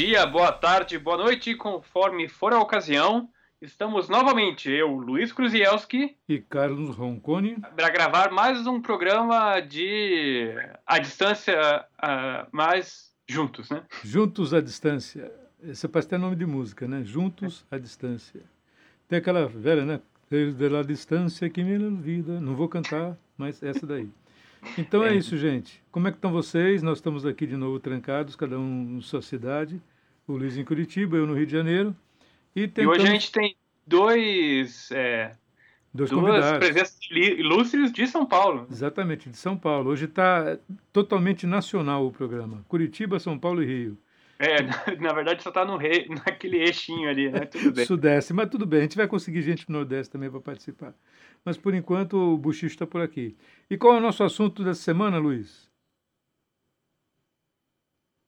dia, boa tarde, boa noite, conforme for a ocasião. Estamos novamente, eu, Luiz Kruzielski e Carlos Roncone, para gravar mais um programa de a distância, uh, mais juntos, né? Juntos à distância. Esse parece até nome de música, né? Juntos à distância. Tem aquela velha, né? Desde a distância que me vida. Não vou cantar, mas essa daí. Então é. é isso, gente. Como é que estão vocês? Nós estamos aqui de novo trancados, cada um em sua cidade. O Luiz em Curitiba, eu no Rio de Janeiro. E, tentamos... e hoje a gente tem dois, é, dois duas convidados. presenças ilustres de São Paulo. Exatamente, de São Paulo. Hoje está totalmente nacional o programa. Curitiba, São Paulo e Rio. É, na, verdade só está no rei, naquele eixinho ali, né? Tudo bem. Sudeste, mas tudo bem. A gente vai conseguir gente do Nordeste também para participar. Mas por enquanto o Buxicho está por aqui. E qual é o nosso assunto dessa semana, Luiz?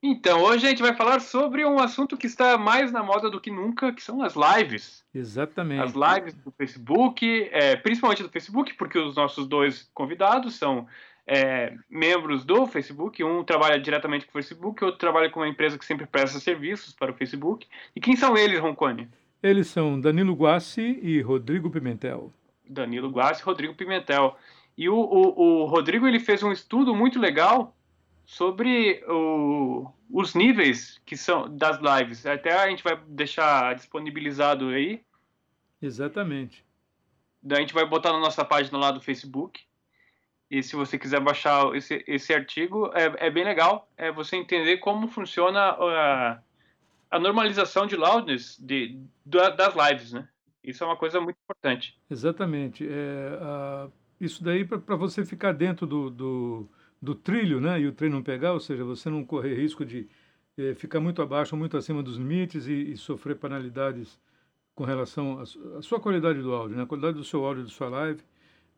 Então, hoje a gente vai falar sobre um assunto que está mais na moda do que nunca, que são as lives. Exatamente. As lives do Facebook, é, principalmente do Facebook, porque os nossos dois convidados são é, membros do Facebook. Um trabalha diretamente com o Facebook, outro trabalha com uma empresa que sempre presta serviços para o Facebook. E quem são eles, Roncone? Eles são Danilo Guassi e Rodrigo Pimentel. Danilo Guassi e Rodrigo Pimentel. E o, o, o Rodrigo ele fez um estudo muito legal sobre o, os níveis que são das lives. Até a gente vai deixar disponibilizado aí. Exatamente. A gente vai botar na nossa página lá do Facebook. E se você quiser baixar esse, esse artigo, é, é bem legal. É você entender como funciona a, a normalização de loudness de, das lives, né? Isso é uma coisa muito importante. Exatamente. É, isso daí para você ficar dentro do, do do trilho, né, e o trem não pegar, ou seja, você não correr risco de eh, ficar muito abaixo, muito acima dos limites e, e sofrer penalidades com relação à sua qualidade do áudio, né, a qualidade do seu áudio, da sua live,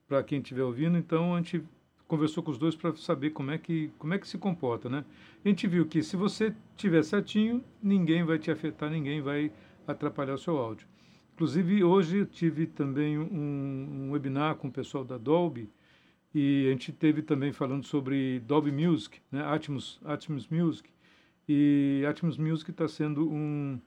para quem estiver ouvindo. Então a gente conversou com os dois para saber como é que como é que se comporta, né? A gente viu que se você tiver certinho, ninguém vai te afetar, ninguém vai atrapalhar o seu áudio. Inclusive hoje eu tive também um, um webinar com o pessoal da Dolby e a gente teve também falando sobre Dolby Music, né? Atmos, Atmos Music. E Atmos Music está sendo um,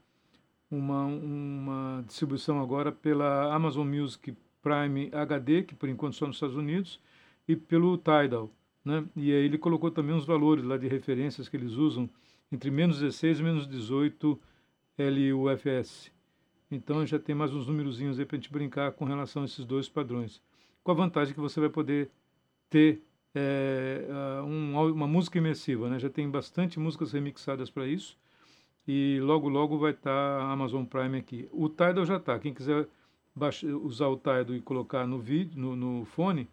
uma, uma distribuição agora pela Amazon Music Prime HD, que por enquanto só nos Estados Unidos, e pelo Tidal. Né? E aí ele colocou também uns valores lá de referências que eles usam entre menos 16 e menos 18 LUFS. Então já tem mais uns númerozinhos aí para a gente brincar com relação a esses dois padrões. Com a vantagem que você vai poder ter é, um, uma música imersiva, né? Já tem bastante músicas remixadas para isso e logo logo vai estar tá a Amazon Prime aqui. O Tidal já está. Quem quiser baixar, usar o Tidal e colocar no vídeo, no, no fone,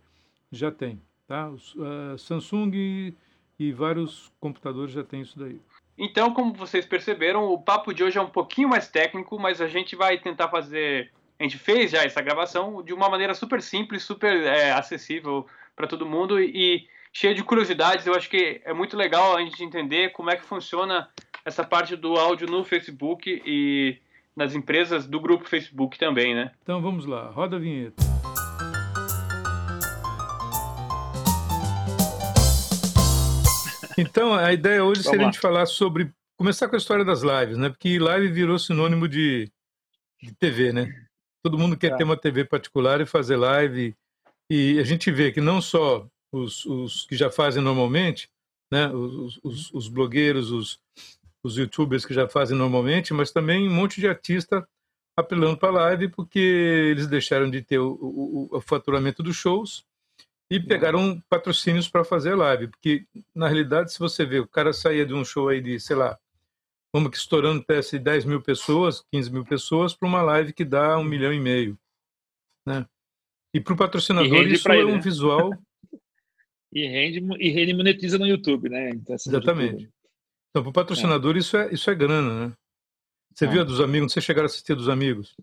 já tem, tá? Uh, Samsung e, e vários computadores já tem isso daí. Então, como vocês perceberam, o papo de hoje é um pouquinho mais técnico, mas a gente vai tentar fazer. A gente fez já essa gravação de uma maneira super simples, super é, acessível para todo mundo e cheia de curiosidades. Eu acho que é muito legal a gente entender como é que funciona essa parte do áudio no Facebook e nas empresas do grupo Facebook também, né? Então vamos lá, roda a vinheta. Então, a ideia hoje seria a gente falar sobre. Começar com a história das lives, né? Porque live virou sinônimo de, de TV, né? Todo mundo quer é. ter uma TV particular e fazer live e a gente vê que não só os, os que já fazem normalmente, né, os, os, os blogueiros, os, os youtubers que já fazem normalmente, mas também um monte de artista apelando para a live porque eles deixaram de ter o, o, o faturamento dos shows e pegaram patrocínios para fazer live. Porque, na realidade, se você vê, o cara saía de um show aí de, sei lá, vamos que estourando teste 10 mil pessoas, 15 mil pessoas, para uma live que dá um milhão e meio. Né? E para o patrocinador isso é um né? visual. e, rende, e rende monetiza no YouTube, né? Então, Exatamente. Então, para o patrocinador, é. Isso, é, isso é grana, né? Você é. viu a dos amigos? Você chegaram a assistir a dos amigos?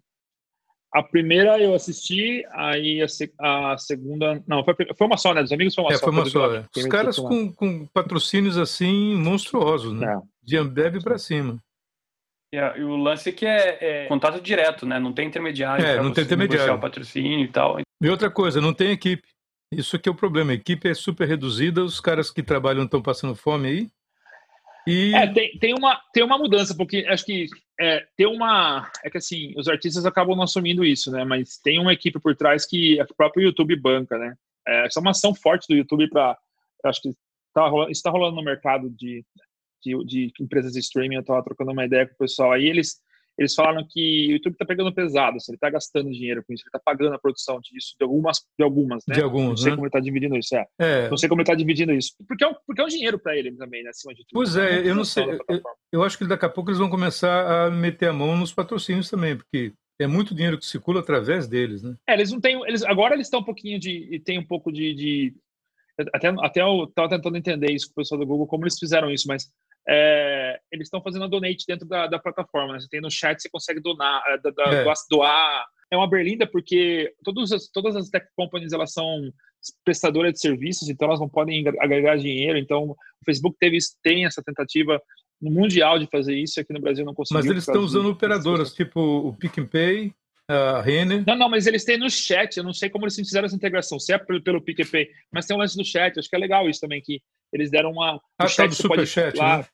A primeira eu assisti, aí a, se, a segunda. Não, foi, foi, uma só, né? Dos amigos foi uma é, só. Foi uma só, é. Os caras com, com patrocínios assim monstruosos, né? É. De Ambev para cima. E o lance é que é, é, contato direto, né? Não tem intermediário. É, não tem intermediário. o patrocínio e tal. E outra coisa, não tem equipe. Isso que é o problema. A equipe é super reduzida, os caras que trabalham estão passando fome aí. E... É, tem, tem, uma, tem uma mudança, porque acho que é, tem uma. É que assim, os artistas acabam não assumindo isso, né? Mas tem uma equipe por trás que o próprio YouTube banca, né? É, essa é uma ação forte do YouTube para. Acho que tá rolando, está rolando no mercado de, de, de, empresas de streaming. Eu estava trocando uma ideia com o pessoal aí. Eles eles falaram que o YouTube está pegando pesado, assim, ele está gastando dinheiro com isso, ele está pagando a produção disso, de algumas, de algumas, né? De alguns, Não sei né? como ele está dividindo isso, é. é. Não sei como ele está dividindo isso. Porque é um, porque é um dinheiro para ele também, né? Acima de tudo. Pois é, eu não sei. Eu, eu, acho que daqui a pouco eles vão começar a meter a mão nos patrocínios também, porque é muito dinheiro que circula através deles, né? É, eles não têm. Eles, agora eles estão um pouquinho de. tem um pouco de. de até, até eu estava tentando entender isso com o pessoal do Google, como eles fizeram isso, mas é, eles estão fazendo a donate dentro da, da plataforma. Né? Você tem no chat, você consegue donar, é, da, da, é. doar. É uma berlinda porque todas as, todas as tech companies elas são prestadoras de serviços, então elas não podem agregar dinheiro. Então o Facebook teve tem essa tentativa no mundial de fazer isso, aqui no Brasil não conseguiu. Mas eles estão usando operadoras tipo o Pick Pay, a Renner. Não, não, mas eles têm no chat. Eu não sei como eles fizeram essa integração, se é pelo, pelo PicPay, mas tem um lance do chat. Acho que é legal isso também, que eles deram uma. Ah, chat, do Superchat, né?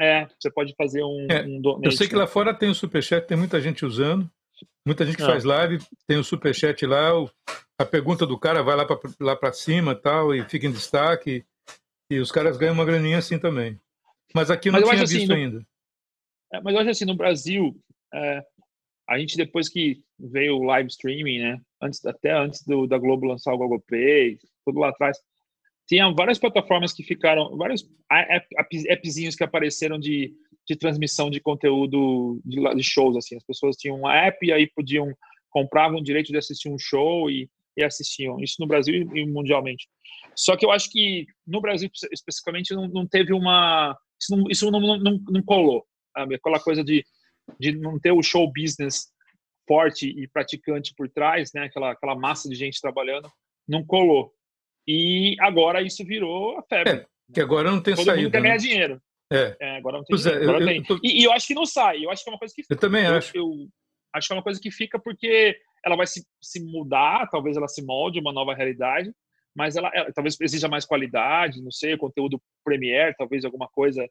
É, você pode fazer um, é, um donate, Eu sei que lá fora tem o Superchat, tem muita gente usando. Muita gente que ah. faz live, tem o Superchat lá, o, a pergunta do cara vai lá para lá para cima tal, e fica em destaque. E os caras ganham uma graninha assim também. Mas aqui eu não tinha assim, visto assim, ainda. No, é, mas eu acho assim, no Brasil, é, a gente depois que veio o live streaming, né? Antes, até antes do, da Globo lançar o Google Play, tudo lá atrás, tinha várias plataformas que ficaram, vários app, appzinhos que apareceram de, de transmissão de conteúdo de, de, shows, assim. As pessoas tinham um app e aí podiam, compravam o direito de assistir um show e, e assistiam. Isso no Brasil e mundialmente. Só que eu acho que no Brasil, especificamente, não, não teve uma... Isso não, isso não, não, não colou, sabe? Aquela coisa de, de não ter o show business forte e praticante por trás, né? Aquela, aquela massa de gente trabalhando, não colou. E agora isso virou a febre. É, que agora não tem Todo saída. Mundo quer ganhar né? dinheiro. É. é. agora não tem é, dinheiro. É, eu, eu tô... e, e, eu acho que não sai. Eu acho que é uma coisa que fica. Eu também eu, acho. Eu acho que é uma coisa que fica porque ela vai se, se mudar, talvez ela se molde uma nova realidade, mas ela, ela talvez exija mais qualidade, não sei, conteúdo Premiere, talvez alguma coisa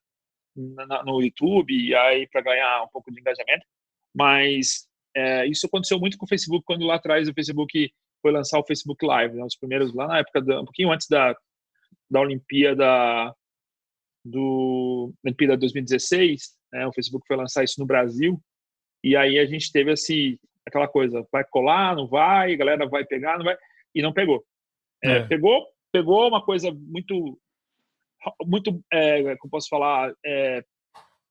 na, no YouTube, e aí para ganhar um pouco de engajamento. Mas é, isso aconteceu muito com o Facebook quando lá atrás o Facebook foi lançar o Facebook Live, né? Os primeiros lá na época, da, um pouquinho antes da, da Olimpíada do Olimpíada 2016, né? O Facebook foi lançar isso no Brasil e aí a gente teve esse aquela coisa, vai colar, não vai, galera vai pegar, não vai e não pegou. É, é. Pegou, pegou uma coisa muito muito, é, como posso falar, é,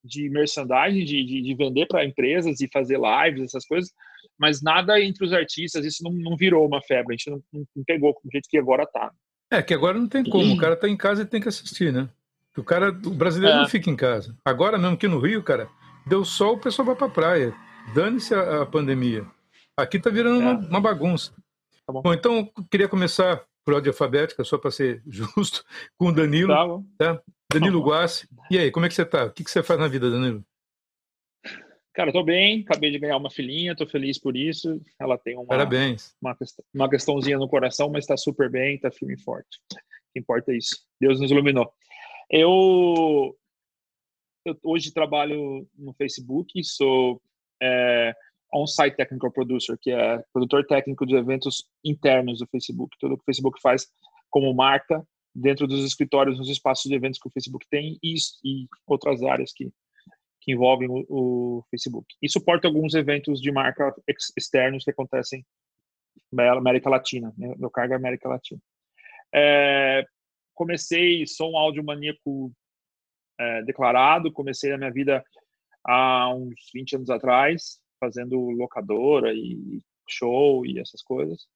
de merchandising, de, de, de vender para empresas e fazer lives, essas coisas, mas nada entre os artistas, isso não, não virou uma febre, a gente não, não pegou do jeito que agora tá. É, que agora não tem como, o cara tá em casa e tem que assistir, né? O cara, o brasileiro é. não fica em casa. Agora mesmo que no Rio, cara, deu sol, o pessoal vai pra praia. Dane-se a, a, pandemia. Aqui tá virando é. uma, uma, bagunça. Tá bom. bom. então queria começar por ordem alfabética, só para ser justo, com o Danilo. Tá, tá? Danilo Guassi. E aí, como é que você tá? O que, que você faz na vida, Danilo? Cara, tô bem, acabei de ganhar uma filhinha, tô feliz por isso. Ela tem uma, Parabéns. uma, uma questãozinha no coração, mas tá super bem, tá firme e forte. O que importa é isso. Deus nos iluminou. Eu, eu hoje trabalho no Facebook, sou é, on-site technical producer, que é produtor técnico de eventos internos do Facebook. Tudo que o Facebook faz como marca dentro dos escritórios, nos espaços de eventos que o Facebook tem e, e outras áreas que, que envolvem o, o, Facebook. E suporta alguns eventos de marca ex, externos que acontecem na América Latina, né? meu cargo é América Latina. É, comecei, sou um áudio maníaco é, declarado, comecei a minha vida há uns 20 anos atrás, fazendo locadora e show e essas coisas.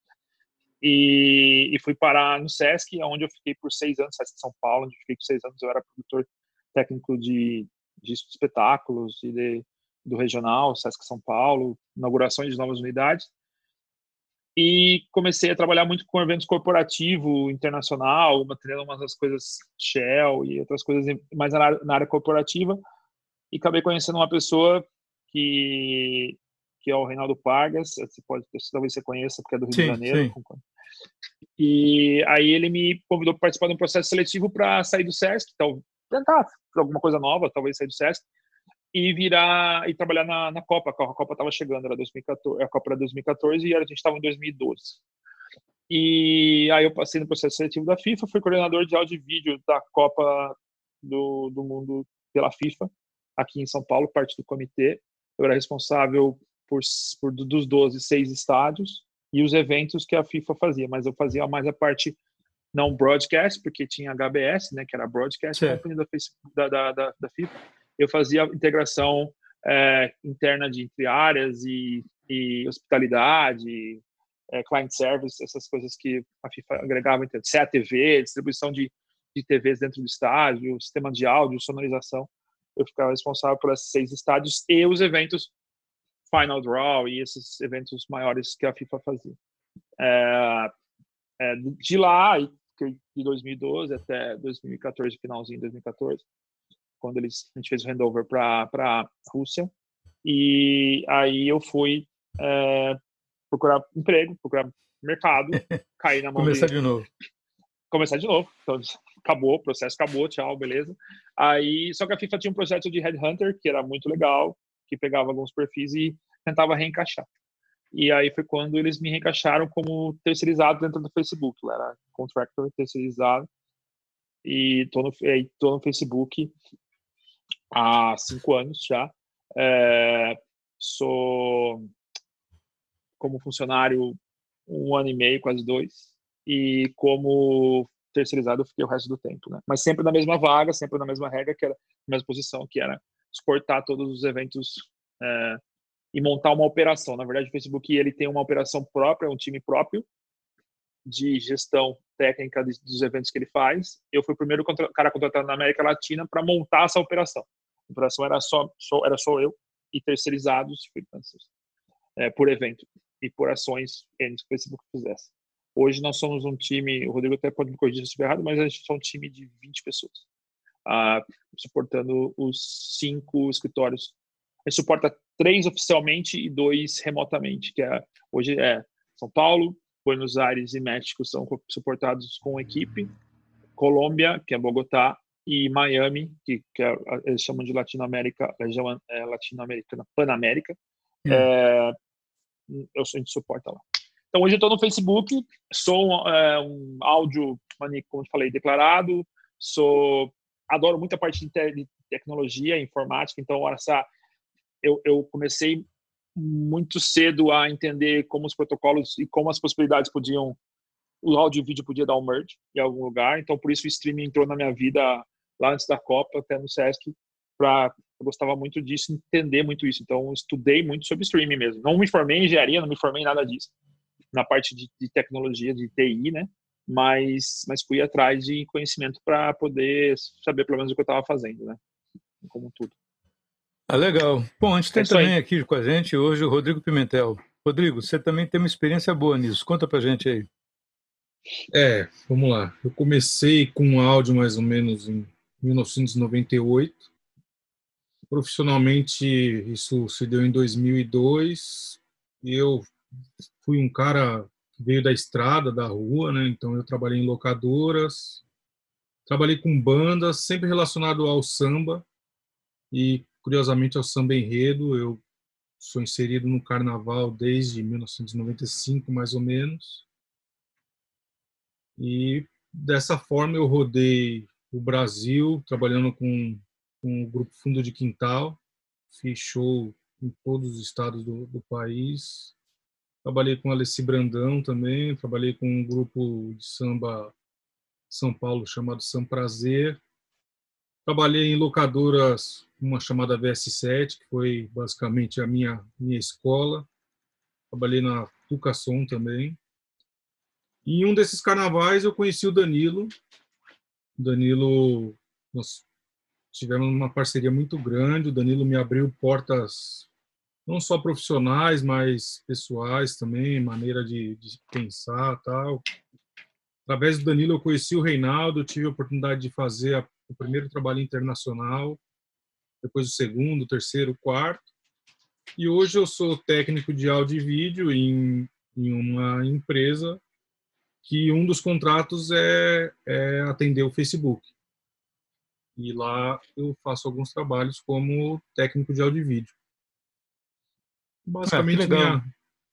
E, e, fui parar no Sesc, onde eu fiquei por seis anos, Sesc São Paulo, onde eu fiquei por seis anos. Eu era produtor técnico de, de espetáculos e de, do regional, Sesc São Paulo, inaugurações de novas unidades. E comecei a trabalhar muito com eventos corporativo, internacional, mantendo umas das coisas Shell e outras coisas mais na na área corporativa. E acabei conhecendo uma pessoa que que é o Reinaldo Pargas, você pode, talvez você conheça, porque é do Rio sim, de Janeiro. Sim. E aí ele me convidou para participar de um processo seletivo para sair do SESC, então, tentar alguma coisa nova, talvez sair do SESC, e virar e trabalhar na, na Copa. A Copa estava chegando, era 2014, a Copa era 2014 e a gente estava em 2012. E aí eu passei no processo seletivo da FIFA, fui coordenador de áudio e vídeo da Copa do, do Mundo pela FIFA, aqui em São Paulo, parte do comitê. Eu era responsável por, por dos 12, seis estádios e os eventos que a FIFA fazia, mas eu fazia mais a parte não broadcast, porque tinha HBS, né, que era broadcast company da, da, da, da, FIFA. Eu fazia integração é, interna de entre áreas e, e hospitalidade, é, client service, essas coisas que a FIFA agregava CATV, distribuição de, de TVs dentro do estádio, sistema de áudio, sonorização. Eu ficava responsável por esses seis estádios e os eventos Final Draw e esses eventos maiores que a FIFA fazia. É, é, de lá, de 2012 até 2014, finalzinho de 2014, quando eles, a gente fez o handover para a Rússia, e aí eu fui é, procurar emprego, procurar mercado, cair na mão Começar de... de novo. Começar de novo. Então, acabou, processo acabou, tchau, beleza. Aí, só que a FIFA tinha um projeto de headhunter que era muito legal, que pegava alguns perfis e tentava reencaixar. E aí foi quando eles me reencaixaram como terceirizado dentro do Facebook. Eu era contractor terceirizado e tô no, tô no Facebook há cinco anos já. É, sou como funcionário um ano e meio, quase dois, e como terceirizado eu fiquei o resto do tempo, né? Mas sempre na mesma vaga, sempre na mesma regra, que era na mesma posição, que era exportar todos os eventos é, e montar uma operação. Na verdade, o Facebook ele tem uma operação própria, um time próprio de gestão técnica dos eventos que ele faz. Eu fui o primeiro cara contratado na América Latina para montar essa operação. A operação era só, só, era só eu e terceirizados freelancers é, por evento e por ações que o Facebook fizesse. Hoje nós somos um time, o Rodrigo até pode me corrigir se estiver errado, mas a gente é um time de 20 pessoas, uh, suportando os cinco escritórios gente suporta três oficialmente e dois remotamente, que é, hoje é São Paulo, Buenos Aires e México são suportados com equipe, Colômbia, que é Bogotá, e Miami, que, que é, eles chamam de Latinoamérica, região é, latino-americana, Panamérica, hum. é, eu, a gente suporta lá. Então, hoje eu estou no Facebook, sou é, um áudio, como eu falei, declarado, sou adoro muito a parte de, te, de tecnologia, informática, então essa eu, eu comecei muito cedo a entender como os protocolos e como as possibilidades podiam o áudio e vídeo podia dar um merge em algum lugar, então por isso o streaming entrou na minha vida lá antes da Copa, até no Sesc, para eu gostava muito disso, entender muito isso. Então estudei muito sobre streaming mesmo. Não me formei em engenharia, não me formei em nada disso, na parte de, de tecnologia, de TI, né? Mas mas fui atrás de conhecimento para poder saber pelo menos o que eu estava fazendo, né? Como tudo. Ah, legal. Bom, a gente tem é também aqui com a gente hoje o Rodrigo Pimentel. Rodrigo, você também tem uma experiência boa nisso. Conta pra gente aí. É, vamos lá. Eu comecei com áudio mais ou menos em 1998. Profissionalmente, isso se deu em 2002. Eu fui um cara que veio da estrada, da rua, né? Então eu trabalhei em locadoras, trabalhei com bandas, sempre relacionado ao samba e curiosamente, ao samba enredo. Eu sou inserido no carnaval desde 1995, mais ou menos. E dessa forma eu rodei o Brasil, trabalhando com, com o grupo Fundo de Quintal. Show em todos os estados do, do país. Trabalhei com Alessi Brandão também, trabalhei com um grupo de samba São Paulo chamado São Prazer. Trabalhei em locadoras uma chamada VS7, que foi basicamente a minha, minha escola. Trabalhei na Tucasson também. E em um desses carnavais eu conheci o Danilo. O Danilo, nós tivemos uma parceria muito grande. O Danilo me abriu portas não só profissionais, mas pessoais também, maneira de, de pensar tal. Através do Danilo eu conheci o Reinaldo, tive a oportunidade de fazer a, o primeiro trabalho internacional depois o segundo, o terceiro, o quarto. E hoje eu sou técnico de áudio e vídeo em, em uma empresa que um dos contratos é, é atender o Facebook. E lá eu faço alguns trabalhos como técnico de áudio e vídeo. Basicamente, ah, minha,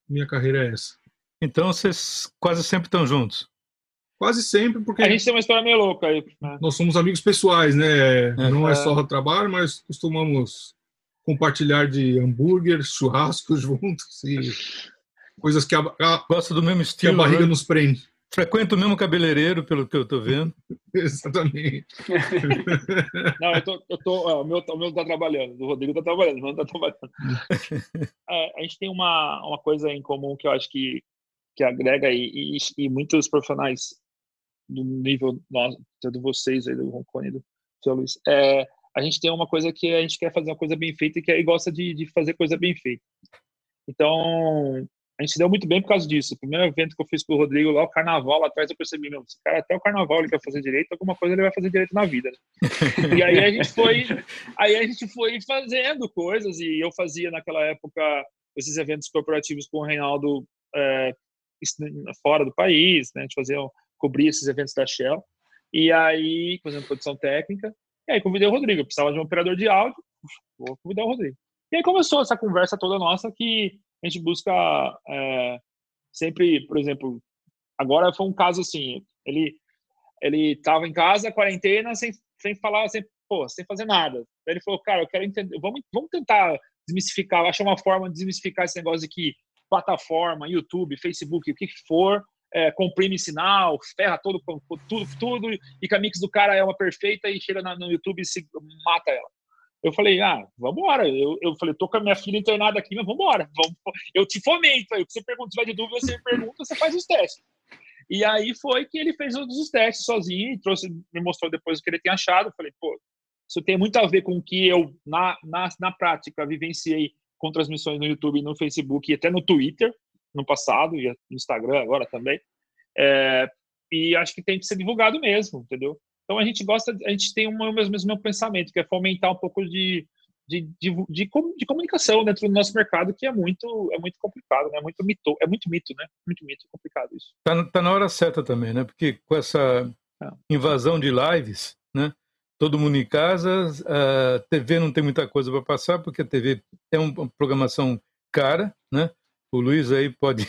minha carreira é essa. Então, vocês quase sempre estão juntos? Quase sempre, porque. A gente tem uma história meio louca aí. Né? Nós somos amigos pessoais, né? É. Não é só trabalho, mas costumamos compartilhar de hambúrguer, churrascos juntos e coisas que a, a, Gosta do mesmo estilo, que a barriga né? nos prende. Frequenta o mesmo cabeleireiro, pelo que eu estou vendo. Exatamente. Não, eu tô, eu tô, o meu, o meu tá trabalhando, o Rodrigo tá trabalhando, o meu tá trabalhando. É, a gente tem uma, uma coisa em comum que eu acho que, que agrega e, e, e muitos profissionais do nível nosso, de vocês aí, do Roncone e do seu Luiz, é, a gente tem uma coisa que a gente quer fazer uma coisa bem feita e que aí gosta de, de fazer coisa bem feita. Então, a gente se deu muito bem por causa disso. O primeiro evento que eu fiz com o Rodrigo lá, o carnaval lá atrás, eu percebi, meu, esse cara até o carnaval ele quer fazer direito, alguma coisa ele vai fazer direito na vida. Né? e aí a gente foi, aí a gente foi fazendo coisas e eu fazia naquela época esses eventos corporativos com o Reinaldo é, fora do país, né? A gente fazia, cobria esses eventos da Shell. E aí, fazendo produção técnica. E aí convidei o Rodrigo, precisava de um operador de áudio, vou convidar o Rodrigo. E aí começou essa conversa toda nossa que a gente busca é, sempre, por exemplo, agora foi um caso assim, ele ele estava em casa, quarentena, sem, sem falar, sem, pô, sem fazer nada. Aí ele falou, cara, eu quero entender, vamos, vamos tentar desmistificar, achar uma forma de desmistificar esse negócio de que plataforma, YouTube, Facebook, o que for, é, comprime sinal, ferra todo, tudo, tudo, e que a mix do cara é uma perfeita e chega no YouTube e se mata ela. Eu falei, ah, vamos embora. Eu, eu falei, tô com a minha filha internada aqui, mas vamos embora. Vamos, eu te fomento. Aí, você pergunta, se vai de dúvida, você pergunta, você faz os testes. E aí foi que ele fez todos os testes sozinho, trouxe, me mostrou depois o que ele tinha achado. Eu falei, pô, isso tem muito a ver com o que eu, na, na, na prática, vivenciei com transmissões no YouTube, no Facebook e até no Twitter, no passado, e no Instagram agora também. É, e acho que tem que ser divulgado mesmo, entendeu? Então a gente gosta, a gente tem o mesmo, mesmo pensamento, que é fomentar um pouco de, de, de, de, de, comunicação dentro do nosso mercado, que é muito, é muito complicado, né? Muito mito, é muito mito, né? Muito mito, complicado isso. Tá, tá na hora certa também, né? Porque com essa é. invasão de lives, né? Todo mundo em casa, a TV não tem muita coisa para passar, porque a TV é uma programação cara, né? O Luiz aí pode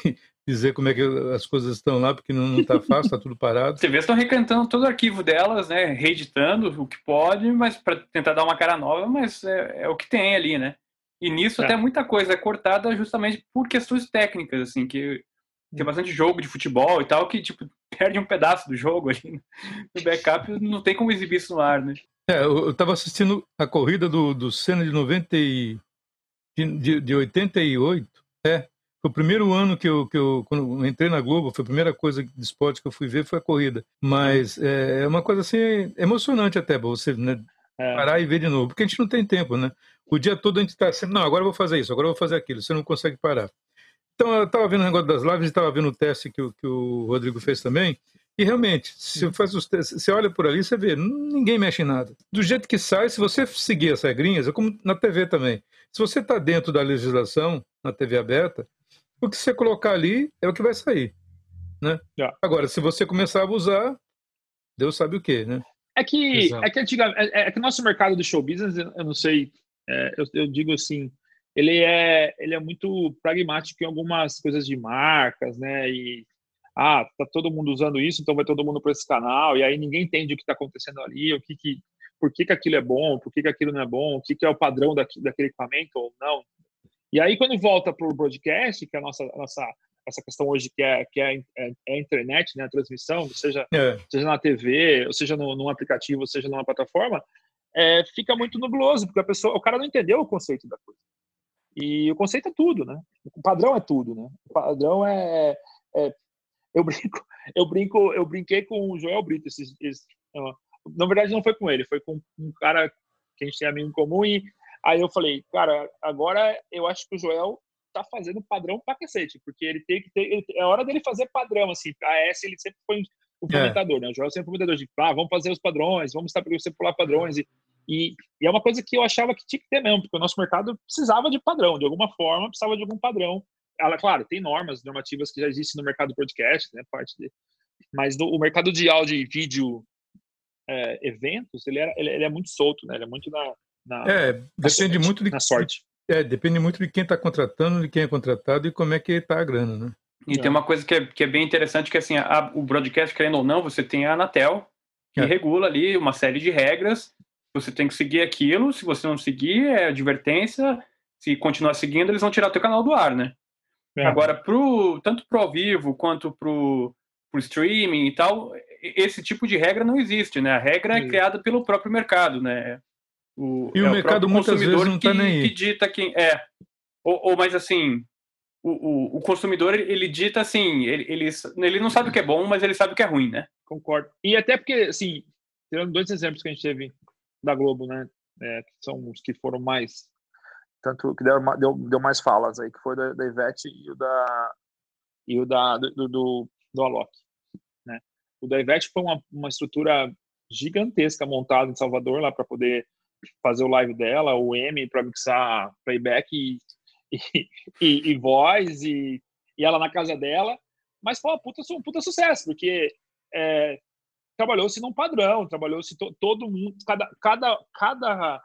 dizer como é que as coisas estão lá, porque não está fácil, está tudo parado. As TVs estão recantando todo o arquivo delas, né, reeditando o que pode, mas para tentar dar uma cara nova, mas é, é, o que tem ali, né? E nisso é. até muita coisa é cortada justamente por questões técnicas, assim, que tem bastante jogo de futebol e tal, que, tipo, perde um pedaço do jogo ali no backup, não tem como exibir isso no ar, né? É, eu estava assistindo a corrida do, do Senna de 90 e, de, de, de 88, é, foi o primeiro ano que eu, que eu, quando eu entrei na Globo, foi a primeira coisa de esporte que eu fui ver foi a corrida. Mas é, é uma coisa assim, emocionante até você né, é. parar e ver de novo, porque a gente não tem tempo, né? O dia todo a gente está sempre, não, agora eu vou fazer isso, agora eu vou fazer aquilo, você não consegue parar. Então eu estava vendo o negócio das lives e estava vendo o teste que o, que o Rodrigo fez também. E realmente, se faz os testes, você olha por ali, você vê, ninguém mexe em nada. Do jeito que sai, se você seguir as regrinhas, é como na TV também. Se você está dentro da legislação, na TV aberta, o que você colocar ali é o que vai sair. Né? Yeah. Agora, se você começar a abusar, Deus sabe o que, né? É que, é que antiga, é, é, que o nosso mercado de show business, eu não sei, é, eu, eu, digo assim, ele é, ele é muito pragmático em algumas coisas de marcas, né? E ah, tá todo mundo usando isso, então vai todo mundo para esse canal, e aí ninguém entende o que está acontecendo ali, o que, que por que, que aquilo é bom, por que, que aquilo não é bom, o que, que é o padrão daqui, daquele equipamento ou não. E aí, quando volta para o broadcast, que é a nossa, a nossa essa questão hoje que é, que é, é, é a internet, né, a transmissão, seja, é. seja na TV, ou seja no, num aplicativo, ou seja numa plataforma, é, fica muito nubloso, porque a pessoa, o cara não entendeu o conceito da coisa. E o conceito é tudo, né? O padrão é tudo, né? O padrão é, é eu brinco, eu brinco, eu brinquei com o Joel Brito esses, esses, na verdade não foi com ele, foi com um cara que a gente tem amigo em comum e Aí eu falei, cara, agora eu acho que o Joel tá fazendo padrão pra cacete, porque ele tem que ter. Ele, é hora dele fazer padrão, assim. A S ele sempre foi o fomentador, é. né? O Joel sempre foi o fomentador de, ah, vamos fazer os padrões, vamos estar você pular padrões. E, e, e, é uma coisa que eu achava que tinha que ter mesmo, porque o nosso mercado precisava de padrão, de alguma forma, precisava de algum padrão. Ela, claro, tem normas normativas que já existem no mercado podcast, né? Parte de, mas no, o mercado de áudio e vídeo é, eventos, ele, era, ele, ele, é muito solto, né? Ele é muito na, na é, depende sorte, muito de na sorte. É, depende muito de quem está contratando, de quem é contratado e como é que está a grana, né? E é. tem uma coisa que é, que é bem interessante, que assim, a, o broadcast, querendo ou não, você tem a Anatel, que é. regula ali uma série de regras, você tem que seguir aquilo, se você não seguir, é advertência, se continuar seguindo, eles vão tirar o teu canal do ar, né? É. Agora, pro, tanto pro ao vivo quanto pro, pro streaming e tal, esse tipo de regra não existe, né? A regra é criada pelo próprio mercado, né? O, e é o mercado muitas vezes não está nem aí. que dita quem é. Ou, ou mas assim, o, o, o, consumidor ele dita assim, ele, ele, ele não sabe o que é bom, mas ele sabe o que é ruim, né? Concordo. E até porque, assim, tirando dois exemplos que a gente teve da Globo, né? É, que são os que foram mais tanto que deu, deu, deu mais falas aí, que foi da, da Ivete e o da e o da do do, do Alok, né? O da Ivete foi uma, uma estrutura gigantesca montada em Salvador lá para poder fazer o live dela, o M para mixar playback e, e, e, e voz e, e ela na casa dela, mas foi uma puta, um puta sucesso, porque é, trabalhou-se num padrão, trabalhou-se to, todo mundo, cada, cada, cada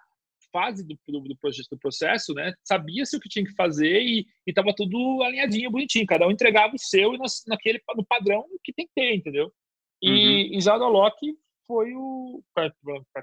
fase do, do, do, projeto, do processo, né, sabia-se o que tinha que fazer e estava tudo alinhadinho, bonitinho, cada um entregava o seu e naquele, no padrão que tem que ter, entendeu? E, uhum. e Loki foi o. Para